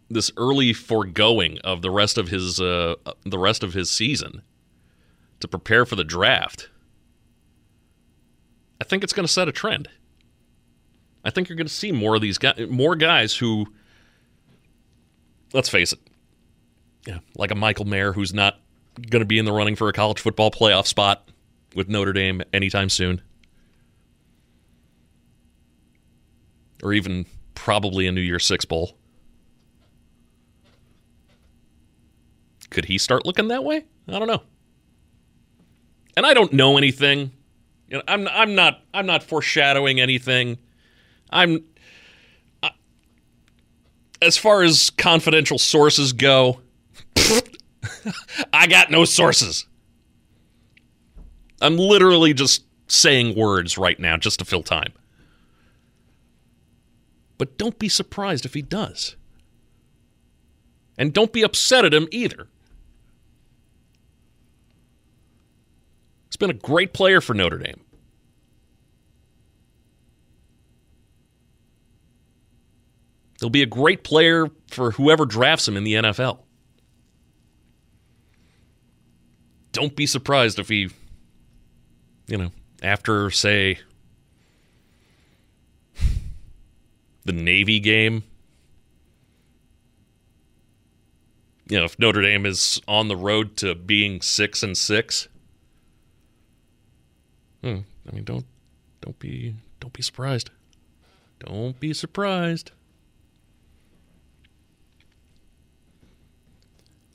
this early foregoing of the rest of his uh, the rest of his season to prepare for the draft, I think it's going to set a trend. I think you're going to see more of these guys, more guys who, let's face it, yeah, like a Michael Mayer who's not going to be in the running for a college football playoff spot with Notre Dame anytime soon, or even probably a New Year's Six bowl. Could he start looking that way? I don't know. And I don't know anything. You know, I'm I'm not I'm not foreshadowing anything. I'm as far as confidential sources go, (laughs) I got no sources. I'm literally just saying words right now just to fill time. But don't be surprised if he does. And don't be upset at him either. He's been a great player for Notre Dame. He'll be a great player for whoever drafts him in the NFL. Don't be surprised if he, you know, after, say, the Navy game, you know, if Notre Dame is on the road to being six and six, Hmm. I mean, don't don't be don't be surprised. Don't be surprised.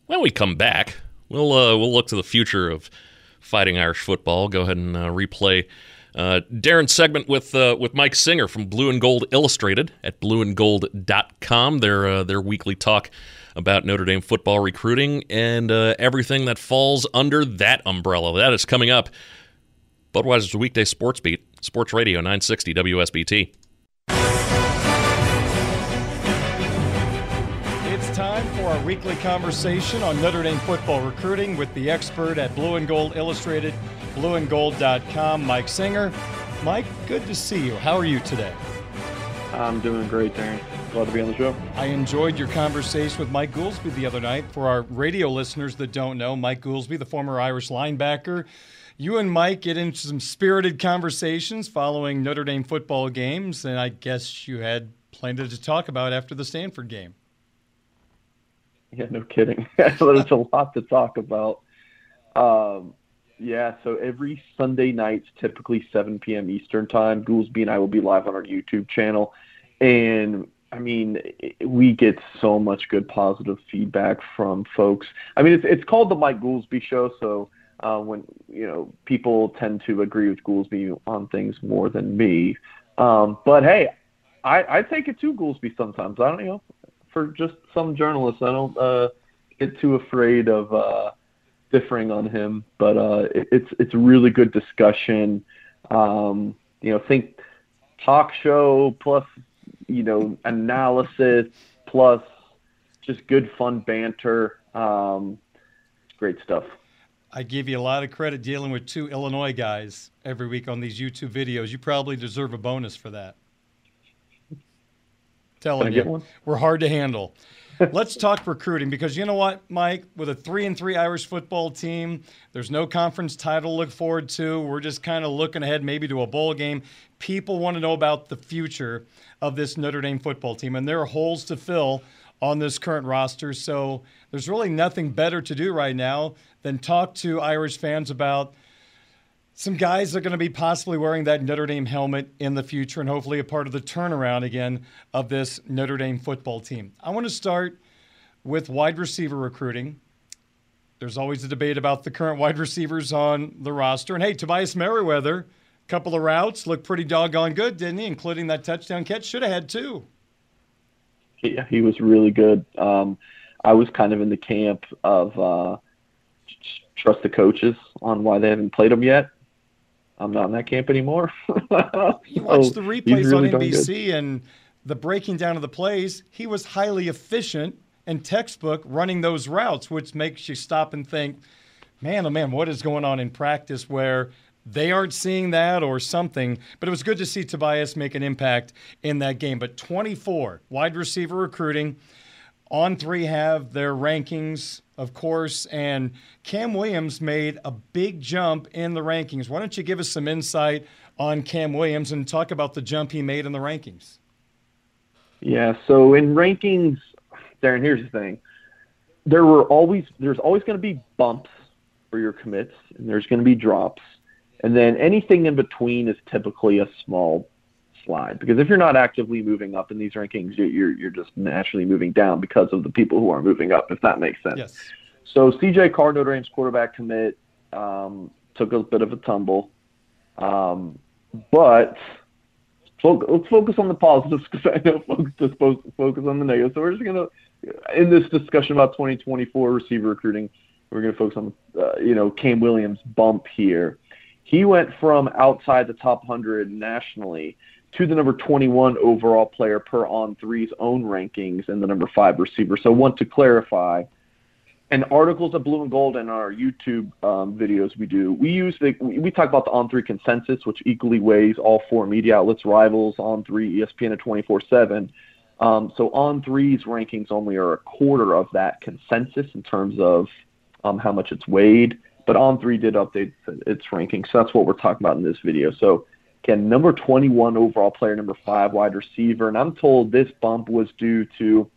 When we come back, we'll uh, we'll look to the future of fighting Irish football. Go ahead and uh, replay uh, Darren's segment with uh, with Mike Singer from Blue and Gold Illustrated at blueandgold.com. Their uh, their weekly talk about Notre Dame football recruiting and uh, everything that falls under that umbrella. That is coming up Budweiser's weekday sports beat, Sports Radio 960 WSBT. Our weekly conversation on Notre Dame football recruiting with the expert at Blue and Gold Illustrated, blueandgold.com, Mike Singer. Mike, good to see you. How are you today? I'm doing great, Darren. Glad to be on the show. I enjoyed your conversation with Mike Goolsby the other night. For our radio listeners that don't know, Mike Goolsby, the former Irish linebacker, you and Mike get into some spirited conversations following Notre Dame football games, and I guess you had plenty to talk about after the Stanford game. Yeah, no kidding. (laughs) There's a lot to talk about. Um, yeah, so every Sunday nights, typically 7 p.m. Eastern time, Goolsby and I will be live on our YouTube channel. And I mean, we get so much good positive feedback from folks. I mean, it's it's called the Mike Goolsby Show, so uh, when you know people tend to agree with Goolsby on things more than me. Um, but hey, I, I take it to Goolsby sometimes. I don't you know for just some journalists. I don't uh, get too afraid of uh, differing on him, but uh, it, it's it's really good discussion. Um, you know, think talk show plus you know analysis plus just good fun banter. Um, great stuff. I give you a lot of credit dealing with two Illinois guys every week on these YouTube videos. You probably deserve a bonus for that. Telling you, we're hard to handle. (laughs) Let's talk recruiting because you know what, Mike? With a three and three Irish football team, there's no conference title to look forward to. We're just kind of looking ahead, maybe to a bowl game. People want to know about the future of this Notre Dame football team, and there are holes to fill on this current roster. So there's really nothing better to do right now than talk to Irish fans about some guys are going to be possibly wearing that Notre Dame helmet in the future and hopefully a part of the turnaround again of this Notre Dame football team. I want to start with wide receiver recruiting. There's always a debate about the current wide receivers on the roster. And hey, Tobias Merriweather, couple of routes looked pretty doggone good, didn't he? Including that touchdown catch. Should have had two. Yeah, he was really good. Um, I was kind of in the camp of uh, trust the coaches on why they haven't played him yet. I'm not in that camp anymore. (laughs) you watch the oh, replays really on NBC and the breaking down of the plays. He was highly efficient and textbook running those routes, which makes you stop and think, man, oh man, what is going on in practice where they aren't seeing that or something. But it was good to see Tobias make an impact in that game. But 24 wide receiver recruiting. On three have their rankings of course, and Cam Williams made a big jump in the rankings. Why don't you give us some insight on Cam Williams and talk about the jump he made in the rankings? Yeah, so in rankings, Darren, here's the thing. There were always there's always going to be bumps for your commits, and there's going to be drops, and then anything in between is typically a small slide because if you're not actively moving up in these rankings, you're you're just naturally moving down because of the people who are moving up. If that makes sense. Yes. So CJ Carr, Notre Dame's quarterback commit, um, took a bit of a tumble, um, but let's focus on the positives (laughs) because I know folks just focus on the negatives. So we're just gonna, in this discussion about 2024 receiver recruiting, we're gonna focus on, uh, you know, Cam Williams' bump here. He went from outside the top 100 nationally to the number 21 overall player per on three's own rankings and the number five receiver. So, want to clarify, and articles of Blue and Gold and our YouTube um, videos we do, we use the we talk about the on three consensus, which equally weighs all four media outlets, rivals, on three, ESPN, and 24 seven. Um, so on three's rankings only are a quarter of that consensus in terms of um, how much it's weighed. But on three did update its rankings, so that's what we're talking about in this video. So Again, number 21 overall player, number five wide receiver. And I'm told this bump was due to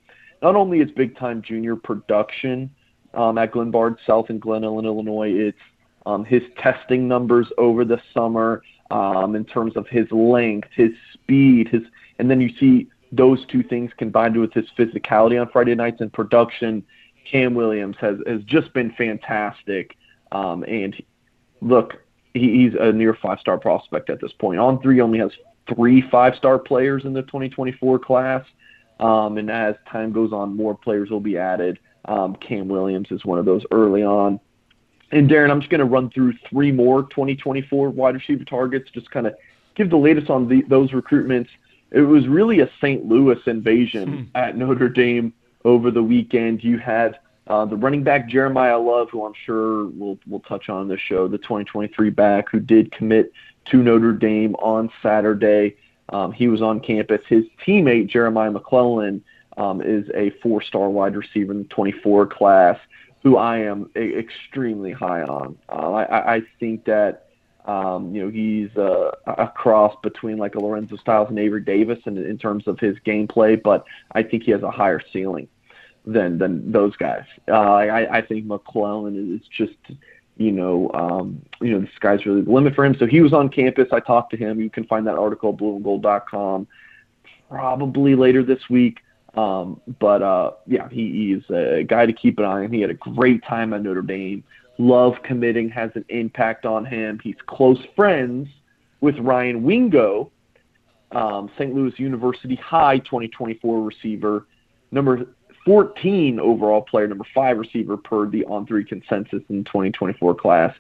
not only his big time junior production um, at Glenbard South in Glen Ellyn, Illinois, it's um, his testing numbers over the summer um, in terms of his length, his speed, his, and then you see those two things combined with his physicality on Friday nights and production. Cam Williams has has just been fantastic. Um, and look, he, he's a near five star prospect at this point. On three only has three five star players in the 2024 class. Um, and as time goes on, more players will be added. Um, Cam Williams is one of those early on. And Darren, I'm just going to run through three more 2024 wide receiver targets, just kind of give the latest on the, those recruitments. It was really a St. Louis invasion hmm. at Notre Dame over the weekend. You had uh, the running back Jeremiyah Love, who I'm sure we'll we'll touch on the show, the 2023 back who did commit to Notre Dame on Saturday. Um, he was on campus. His teammate Jeremiah McClellan um, is a four-star wide receiver in the 24 class, who I am a- extremely high on. Uh, I, I think that um, you know he's a, a cross between like a Lorenzo Styles and Avery Davis in, in terms of his gameplay, but I think he has a higher ceiling than than those guys. Uh, I I think McClellan is just you know um, you know the sky's really the limit for him. So he was on campus. I talked to him. You can find that article at blueandgold.com probably later this week. Um, but uh, yeah, he, he's a guy to keep an eye on. He had a great time at Notre Dame. Love committing has an impact on him. He's close friends with Ryan Wingo, um, St. Louis University High 2024 receiver, number 14 overall player, number five receiver per the on three consensus in 2024 class.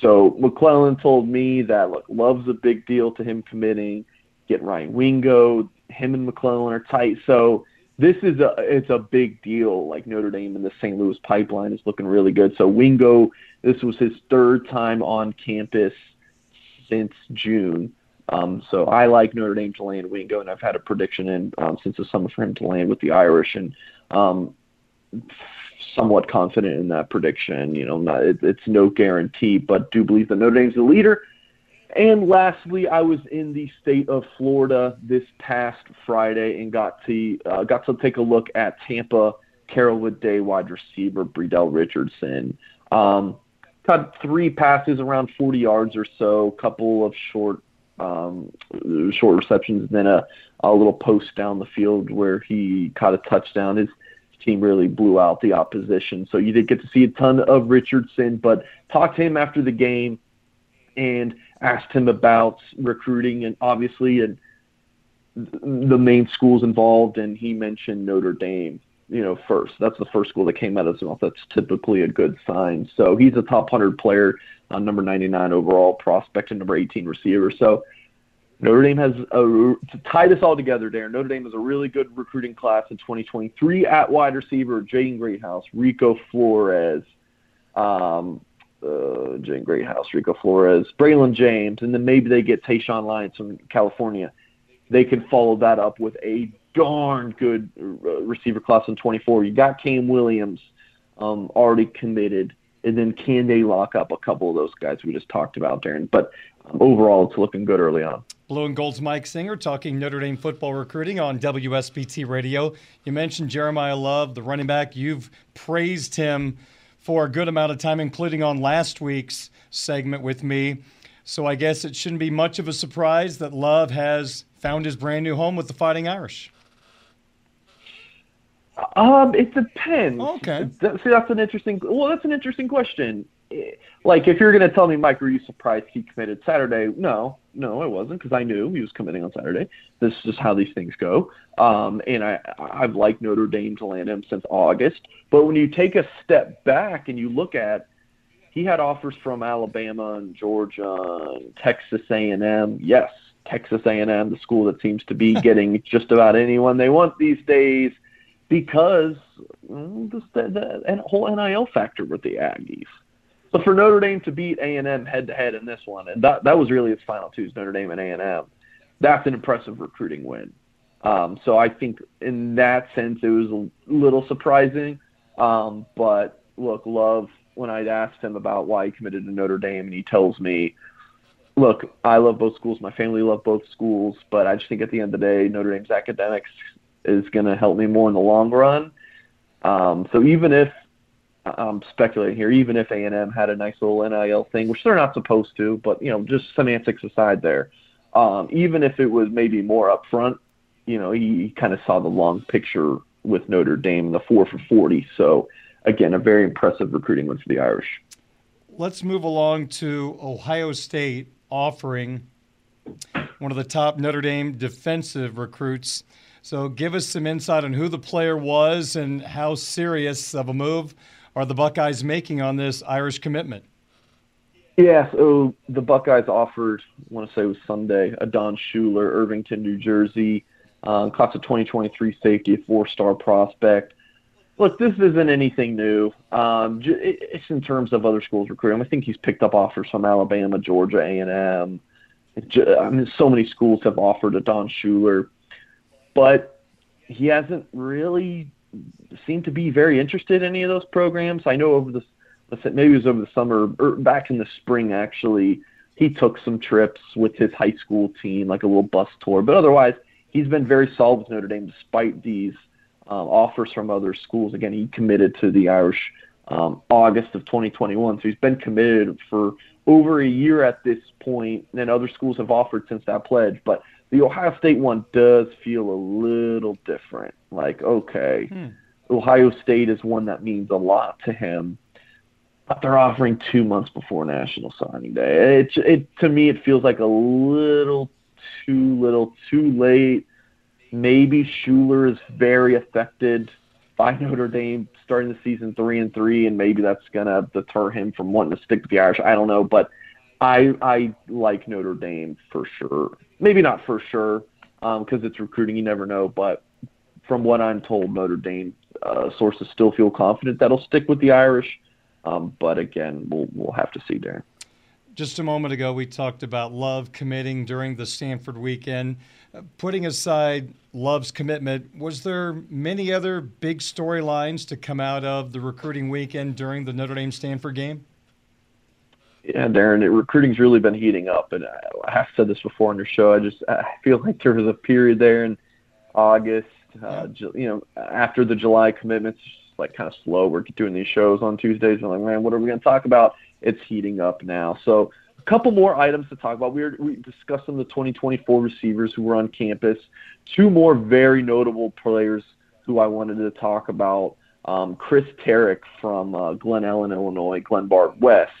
So McClellan told me that look, love's a big deal to him committing. Get Ryan Wingo, him and McClellan are tight. So this is a it's a big deal. Like Notre Dame and the St. Louis pipeline is looking really good. So Wingo, this was his third time on campus since June. Um, so I like Notre Dame to land Wingo, and I've had a prediction in um, since the summer for him to land with the Irish, and um, somewhat confident in that prediction. You know, not, it, it's no guarantee, but do believe that Notre Dame's the leader. And lastly, I was in the state of Florida this past Friday and got to uh, got to take a look at Tampa Carrollwood Day wide receiver Bredell Richardson. Um, caught three passes around 40 yards or so, a couple of short um, short receptions, then a, a little post down the field where he caught a touchdown. His team really blew out the opposition, so you did get to see a ton of Richardson. But talked to him after the game and asked him about recruiting and obviously and the main schools involved, and he mentioned Notre Dame. You know, first that's the first school that came out of his mouth. That's typically a good sign. So he's a top hundred player, uh, number ninety nine overall prospect, and number eighteen receiver. So Notre Dame has a, to tie this all together. Darren, Notre Dame has a really good recruiting class in 2023 at wide receiver. Jaden Greathouse, Rico Flores, um, uh, Jaden Greathouse, Rico Flores, Braylon James, and then maybe they get Tayshawn Lyons from California. They can follow that up with a darn good uh, receiver class in 24. You got Cam Williams um, already committed, and then can they lock up a couple of those guys we just talked about, Darren? But overall, it's looking good early on. Blue and Gold's Mike Singer talking Notre Dame football recruiting on WSBT Radio. You mentioned Jeremiyah Love, the running back. You've praised him for a good amount of time, including on last week's segment with me. So I guess it shouldn't be much of a surprise that Love has found his brand new home with the Fighting Irish. Um, it depends. Okay. See, that's an interesting. Well, that's an interesting question. Like, if you're going to tell me, Mike, were you surprised he committed Saturday? No, no, I wasn't because I knew he was committing on Saturday. This is just how these things go. Um, and I, I've liked Notre Dame to land him since August. But when you take a step back and you look at, he had offers from Alabama and Georgia and Texas A&M. Yes, Texas A&M, the school that seems to be (laughs) getting just about anyone they want these days because mm, the, the, the whole NIL factor with the Aggies. But for Notre Dame to beat A&M head to head in this one, and that that was really its final two, Notre Dame and A&M. That's an impressive recruiting win. Um, so I think in that sense it was a little surprising. Um, but look, Love when I asked him about why he committed to Notre Dame, and he tells me, "Look, I love both schools. My family love both schools, but I just think at the end of the day, Notre Dame's academics is going to help me more in the long run. Um, so even if I'm speculating here, even if A&M had a nice little NIL thing, which they're not supposed to, but you know, just semantics aside there, um, even if it was maybe more upfront, you know, he, he kind of saw the long picture with Notre Dame, the four for 40. So again, a very impressive recruiting win for the Irish. Let's move along to Ohio State offering one of the top Notre Dame defensive recruits so give us some insight on who the player was and how serious of a move are the Buckeyes making on this Irish commitment. Yeah, so the Buckeyes offered, I want to say it was Sunday, Adon Shuler, Irvington, New Jersey, uh, class of 2023 safety, a four-star prospect. Look, this isn't anything new. Um, it's in terms of other schools recruiting. I think he's picked up offers from Alabama, Georgia, A&M. I mean, so many schools have offered Adon Shuler but he hasn't really seemed to be very interested in any of those programs. I know over the maybe it was over the summer or back in the spring actually he took some trips with his high school team like a little bus tour. But otherwise he's been very solid with Notre Dame despite these um, offers from other schools. Again he committed to the Irish um, August of 2021 so he's been committed for over a year at this point and other schools have offered since that pledge. But the Ohio State one does feel a little different. Like, okay, hmm. Ohio State is one that means a lot to him, but they're offering two months before National Signing Day. It, it to me, it feels like a little too little, too late. Maybe Shuler is very affected by Notre Dame starting the season three and three, and maybe that's gonna deter him from wanting to stick with the Irish. I don't know, but I I like Notre Dame for sure maybe not for sure because um, it's recruiting. You never know, but from what I'm told, Notre Dame uh, sources still feel confident that'll stick with the Irish. Um, but again, we'll we'll have to see, Darren. Just a moment ago, we talked about Love committing during the Stanford weekend. Uh, putting aside Love's commitment, was there many other big storylines to come out of the recruiting weekend during the Notre Dame Stanford game? Yeah, Darren, it, recruiting's really been heating up, and I, I have said this before on your show. I just I feel like there was a period there in August, uh, you know, after the July commitments, just like kind of slow. We're doing these shows on Tuesdays, and like, man, what are we going to talk about? It's heating up now. So a couple more items to talk about. We were we discussed some of the 2024 receivers who were on campus. Two more very notable players who I wanted to talk about. Um, Chris Terek from uh, Glen Ellyn, Illinois, Glenbard West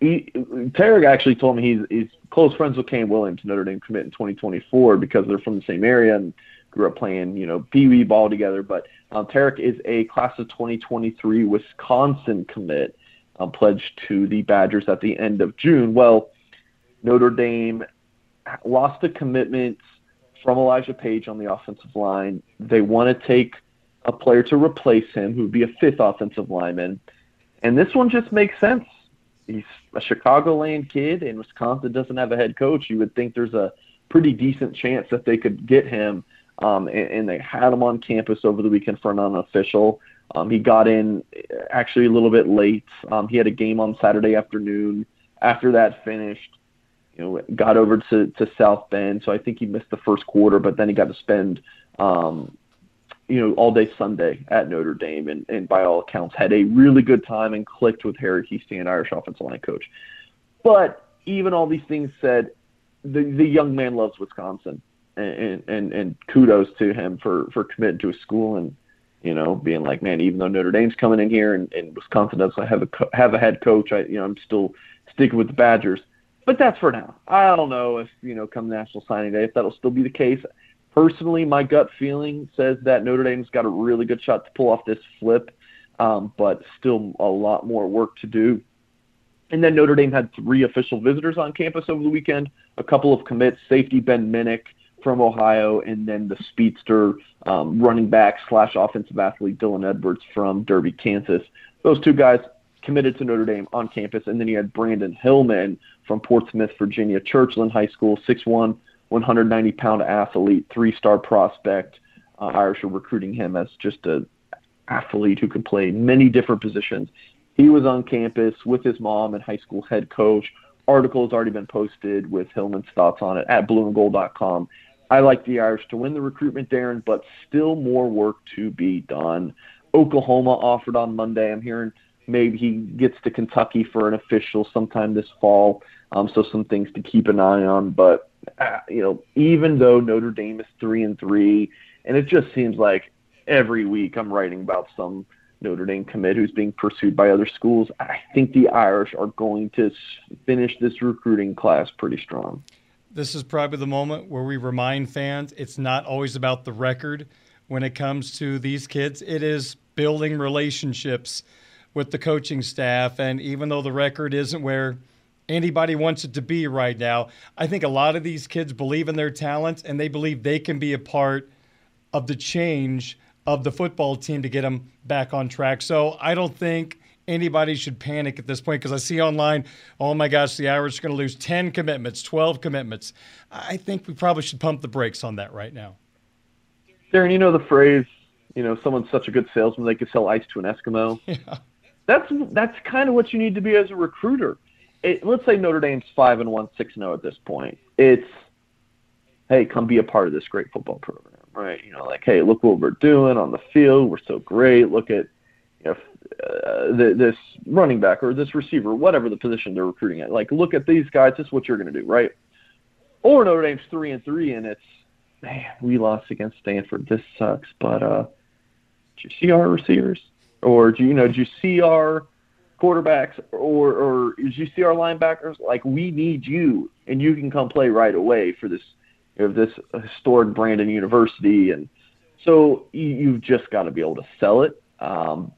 he, Terek actually told me he's he's close friends with Kane Williams, Notre Dame commit in 2024 because they're from the same area and grew up playing, you know, Pee Wee ball together. But um, Terek is a class of 2023 Wisconsin commit, um, pledged to the Badgers at the end of June. Well, Notre Dame lost a commitment from Elijah Paige on the offensive line. They want to take a player to replace him, who would be a fifth offensive lineman. And this one just makes sense he's a Chicagoland kid, and Wisconsin doesn't have a head coach. You would think there's a pretty decent chance that they could get him. Um, and, and they had him on campus over the weekend for an unofficial. Um, he got in actually a little bit late. Um, he had a game on Saturday afternoon. After that finished, you know, got over to, to South Bend. So I think he missed the first quarter, but then he got to spend um, you know, all day Sunday at Notre Dame, and, and by all accounts had a really good time and clicked with Harry Hiestand, Irish offensive line coach. But even all these things said, the the young man loves Wisconsin, and and and kudos to him for for committing to a school and you know being like, man, even though Notre Dame's coming in here and, and Wisconsin doesn't have a have a head coach, I you know I'm still sticking with the Badgers. But that's for now. I don't know if you know come National Signing Day if that'll still be the case. Personally, my gut feeling says that Notre Dame's got a really good shot to pull off this flip, um, but still a lot more work to do. And then Notre Dame had three official visitors on campus over the weekend, a couple of commits, safety Ben Minich from Ohio, and then the speedster um, running back slash offensive athlete Dylan Edwards from Derby, Kansas. Those two guys committed to Notre Dame on campus. And then you had Brandyn Hillman from Portsmouth, Virginia, Churchland High School, 6'1", 190 pound athlete, three star prospect. Uh, Irish are recruiting him as just a athlete who can play many different positions. He was on campus with his mom and high school head coach. Article has already been posted with Hillman's thoughts on it at blueandgold.com. I like the Irish to win the recruitment, Darren, but still more work to be done. Oklahoma offered on Monday. I'm hearing maybe he gets to Kentucky for an official sometime this fall. Um, so some things to keep an eye on. But uh, you know, even though Notre Dame is three and three, and it just seems like every week I'm writing about some Notre Dame commit who's being pursued by other schools. I think the Irish are going to finish this recruiting class pretty strong. This is probably the moment where we remind fans it's not always about the record when it comes to these kids. It is building relationships with the coaching staff. And even though the record isn't where anybody wants it to be right now. I think a lot of these kids believe in their talents and they believe they can be a part of the change of the football team to get them back on track. So I don't think anybody should panic at this point because I see online, oh my gosh, the Irish are going to lose 10 commitments, 12 commitments. I think we probably should pump the brakes on that right now. Darren, you know the phrase, you know, someone's such a good salesman they could sell ice to an Eskimo. (laughs) Yeah. That's that's kind of what you need to be as a recruiter it, let's say Notre Dame's five and one, six and zero at this point. It's hey, come be a part of this great football program, right? You know, like hey, look what we're doing on the field. We're so great. Look at you know uh, the, this running back or this receiver, whatever the position they're recruiting at. Like, look at these guys. This is what you're going to do, right? Or Notre Dame's three and three, and it's man, we lost against Stanford. This sucks. But uh, did you see our receivers? Or do you know? Did you see our quarterbacks or or as you see our linebackers, like we need you and you can come play right away for this you know, this historic Brandon University and so you, you've just got to be able to sell it. Um,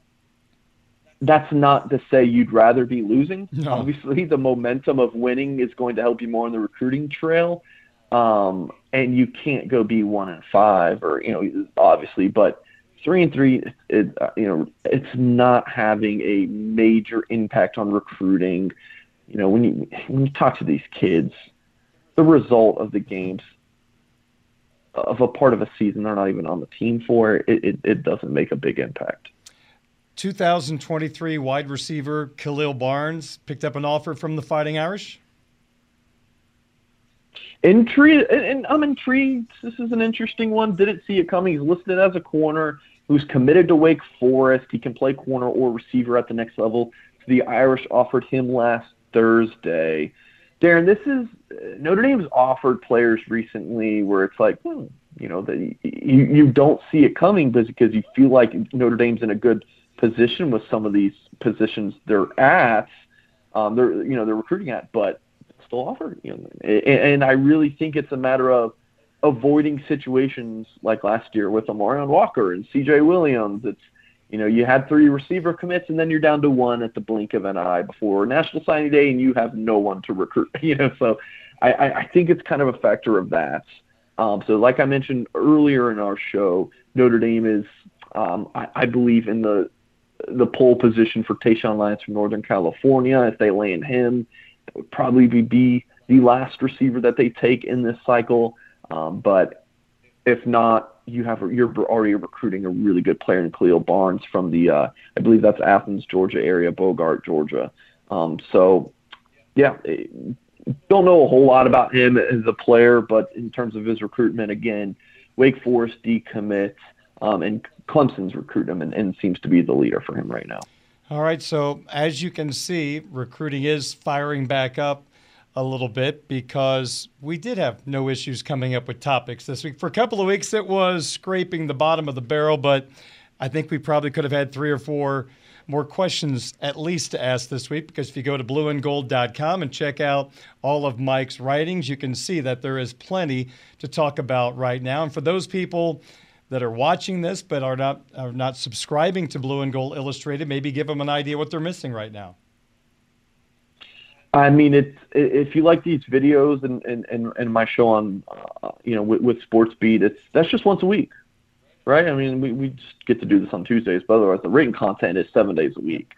that's not to say you'd rather be losing. No. Obviously, the momentum of winning is going to help you more on the recruiting trail. Um, and you can't go be one and five, or you know, obviously, but three and three, it, uh, you know, it's not having a major impact on recruiting. You know, when you when you talk to these kids, the result of the games of a part of a season they're not even on the team for, it, it, it doesn't make a big impact. 2023 wide receiver Khalil Barnes picked up an offer from the Fighting Irish. Intrigued, and I'm intrigued. This is an interesting one. Didn't see it coming. He's listed as a corner who's committed to Wake Forest. He can play corner or receiver at the next level. The Irish offered him last Thursday. Darren, this is Notre Dame's offered players recently where it's like, hmm, you know, that you, you don't see it coming because you feel like Notre Dame's in a good position with some of these positions they're at, um, they're you know they're recruiting at, but still offer. You know, and, and I really think it's a matter of avoiding situations like last year with Amorion Walker and C.J. Williams. It's you know, you had three receiver commits, and then you're down to one at the blink of an eye before National Signing Day, and you have no one to recruit. (laughs) You know, so I, I think it's kind of a factor of that. Um, so, like I mentioned earlier in our show, Notre Dame is, um, I, I believe, in the the pole position for Tayshawn Lyons from Northern California. If they land him, it would probably be, be the last receiver that they take in this cycle. Um, but if not, you have you're already recruiting a really good player in Khalil Barnes from the uh, I believe that's Athens, Georgia area, Bogart, Georgia. Um, so yeah, eh, don't know a whole lot about him as a player, but in terms of his recruitment, again, Wake Forest decommit, um, and Clemson's recruit him and, and seems to be the leader for him right now. All right, so as you can see, recruiting is firing back up a little bit because we did have no issues coming up with topics this week. For a couple of weeks, it was scraping the bottom of the barrel, but I think we probably could have had three or four more questions at least to ask this week because if you go to blueandgold.com and check out all of Mike's writings, you can see that there is plenty to talk about right now. And for those people that are watching this but are not are not subscribing to Blue and Gold Illustrated, maybe give them an idea what they're missing right now. I mean, it's if you like these videos and and and, and my show on, uh, you know, with, with Sports Beat, it's that's just once a week, right? I mean, we we just get to do this on Tuesdays, but otherwise the written content is seven days a week.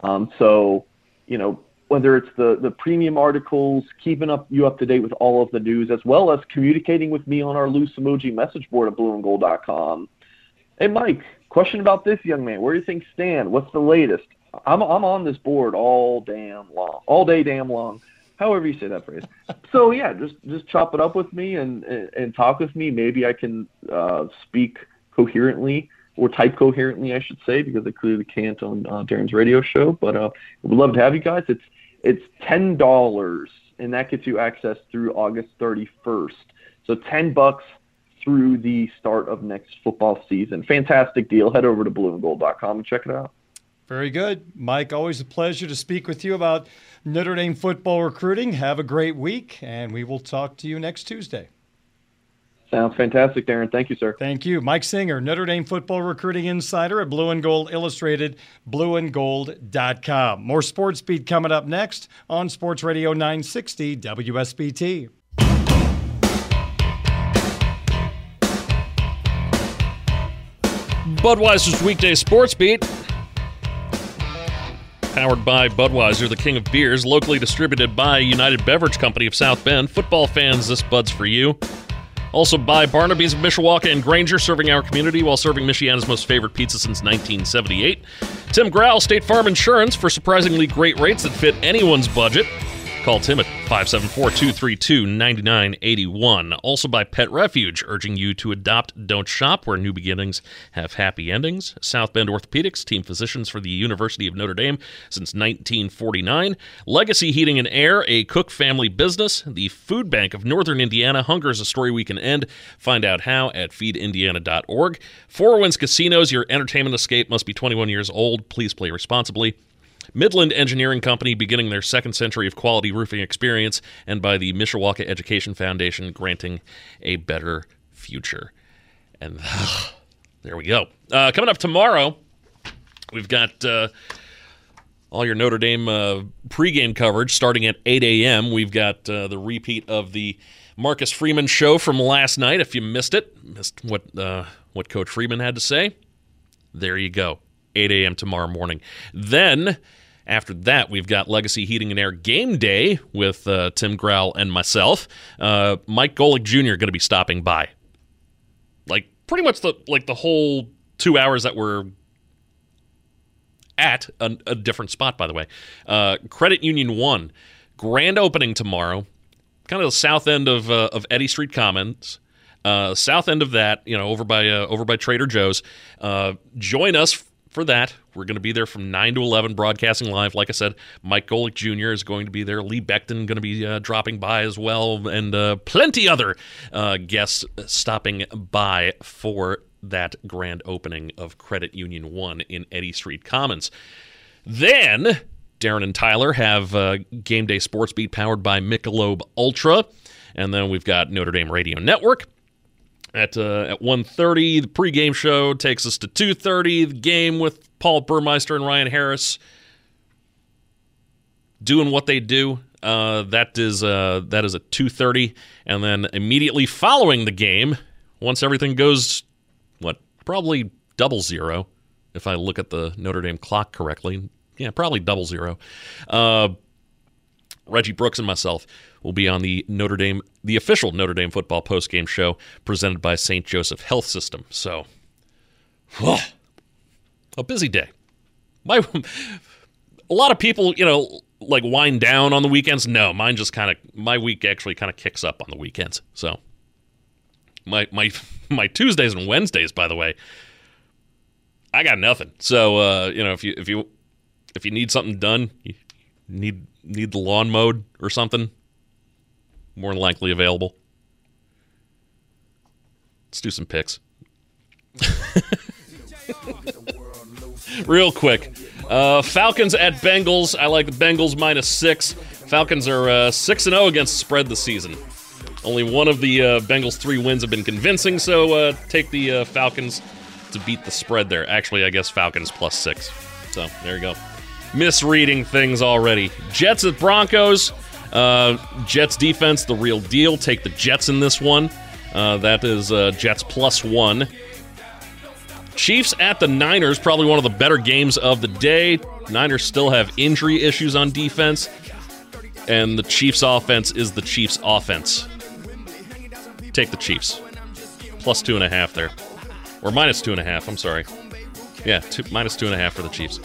Um, so, you know, whether it's the the premium articles, keeping up you up to date with all of the news, as well as communicating with me on our loose emoji message board at blueandgold.com. Hey, Mike, question about this young man. Where do you think stand? What's the latest? I'm I'm on this board all damn long, all day damn long, however you say that phrase. so yeah, just just chop it up with me and and, talk with me. Maybe I can uh, speak coherently or type coherently, I should say, because I clearly can't on uh, Darren's radio show. But uh, we'd love to have you guys. It's it's ten dollars, and that gets you access through August 31st. So ten bucks through the start of next football season. Fantastic deal. Head over to blueandgold.com and check it out. Very good. Mike, always a pleasure to speak with you about Notre Dame football recruiting. Have a great week, and we will talk to you next Tuesday. Sounds fantastic, Darren. Thank you, sir. Thank you. Mike Singer, Notre Dame football recruiting insider at Blue and Gold Illustrated, blueandgold.com. More Sports Beat coming up next on Sports Radio 960 WSBT. Budweiser's weekday sports beat powered by Budweiser, the king of beers, locally distributed by United Beverage Company of South Bend. Football fans, this Bud's for you. Also by Barnaby's of Mishawaka and Granger, serving our community while serving Michiana's most favorite pizza since 1978. Tim Growl, State Farm Insurance, for surprisingly great rates that fit anyone's budget. Call Tim at 574 232 9981. Also by Pet Refuge, urging you to adopt, don't shop, where new beginnings have happy endings. South Bend Orthopedics, team physicians for the University of Notre Dame since 1949. Legacy Heating and Air, a Cook family business. The Food Bank of Northern Indiana, Hunger is a story we can end. Find out how at feedindiana.org. Four Winds Casinos, your entertainment escape must be 21 years old. Please play responsibly. Midland Engineering Company beginning their second century of quality roofing experience, and by the Mishawaka Education Foundation granting a better future. And uh, there we go. Uh, coming up tomorrow, we've got uh, all your Notre Dame uh, pregame coverage starting at 8 a.m. We've got uh, the repeat of the Marcus Freeman show from last night. If you missed it, missed what uh, what Coach Freeman had to say, there you go. 8 a.m. tomorrow morning. Then after that, we've got Legacy Heating and Air Game Day with uh, Tim Grell and myself. Uh, Mike Golic Jr. going to be stopping by. Like pretty much the like the whole two hours that we're at a, a different spot, by the way. Uh, Credit Union One, grand opening tomorrow. Kind of the south end of uh, of Eddy Street Commons. Uh, south end of that, you know, over by uh, over by Trader Joe's. Uh, join us for that. We're going to be there from 9 to 11, broadcasting live. Like I said, Mike Golic Jr. is going to be there. Lee Becton going to be uh, dropping by as well, and uh, plenty other uh, guests stopping by for that grand opening of Credit Union 1 in Eddy Street Commons. Then Darren and Tyler have uh, Game Day Sports Beat powered by Michelob Ultra. And then we've got Notre Dame Radio Network at uh, at 1.30 the pregame show takes us to 2.30 the game with paul burmeister and ryan harris doing what they do. Uh, that is uh, that is at 2.30 and then immediately following the game once everything goes what probably double zero if i look at the notre dame clock correctly. Yeah probably double zero. Uh, reggie brooks and myself will be on the Notre Dame, the official Notre Dame football postgame show presented by St. Joseph Health System. So, oh, a busy day. My, (laughs) a lot of people, you know, like wind down on the weekends. No, mine just kind of my week actually kind of kicks up on the weekends. So, my my (laughs) my Tuesdays and Wednesdays, by the way, I got nothing. So, uh, you know, if you if you if you need something done, need need the lawn mowed or something, more than likely available. Let's do some picks. Real quick. Uh, Falcons at Bengals. I like the Bengals minus six. Falcons are uh, 6 and 0 against spread this season. Only one of the uh, Bengals' three wins have been convincing, so uh, take the uh, Falcons to beat the spread there. Actually, I guess Falcons plus six. So there you go. Misreading things already. Jets at Broncos. Uh, Jets defense, the real deal. Take the Jets in this one. Uh, that is uh, Jets plus one. Chiefs at the Niners, probably one of the better games of the day. Niners still have injury issues on defense, and the Chiefs' offense is the Chiefs' offense. Take the Chiefs. Plus two and a half there. Or minus two and a half, I'm sorry. Yeah, two, minus two and a half for the Chiefs.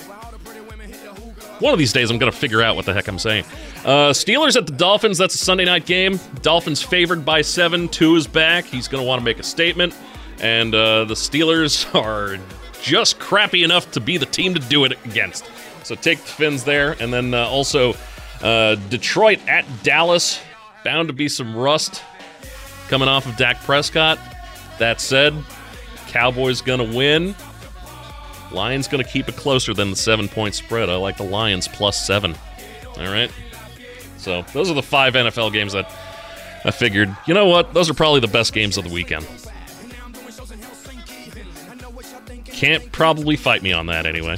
One of these days, I'm going to figure out what the heck I'm saying. Uh, Steelers at the Dolphins. That's a Sunday night game. Dolphins favored by seven. Tua is back. He's going to want to make a statement. And uh, the Steelers (laughs) are just crappy enough to be the team to do it against. So take the Fins there. And then uh, also uh, Detroit at Dallas. Bound to be some rust coming off of Dak Prescott. That said, Cowboys going to win. Lions going to keep it closer than the seven point spread. I like the Lions plus seven. All right. So those are the five NFL games that I figured, you know what? Those are probably the best games of the weekend. Can't probably fight me on that anyway.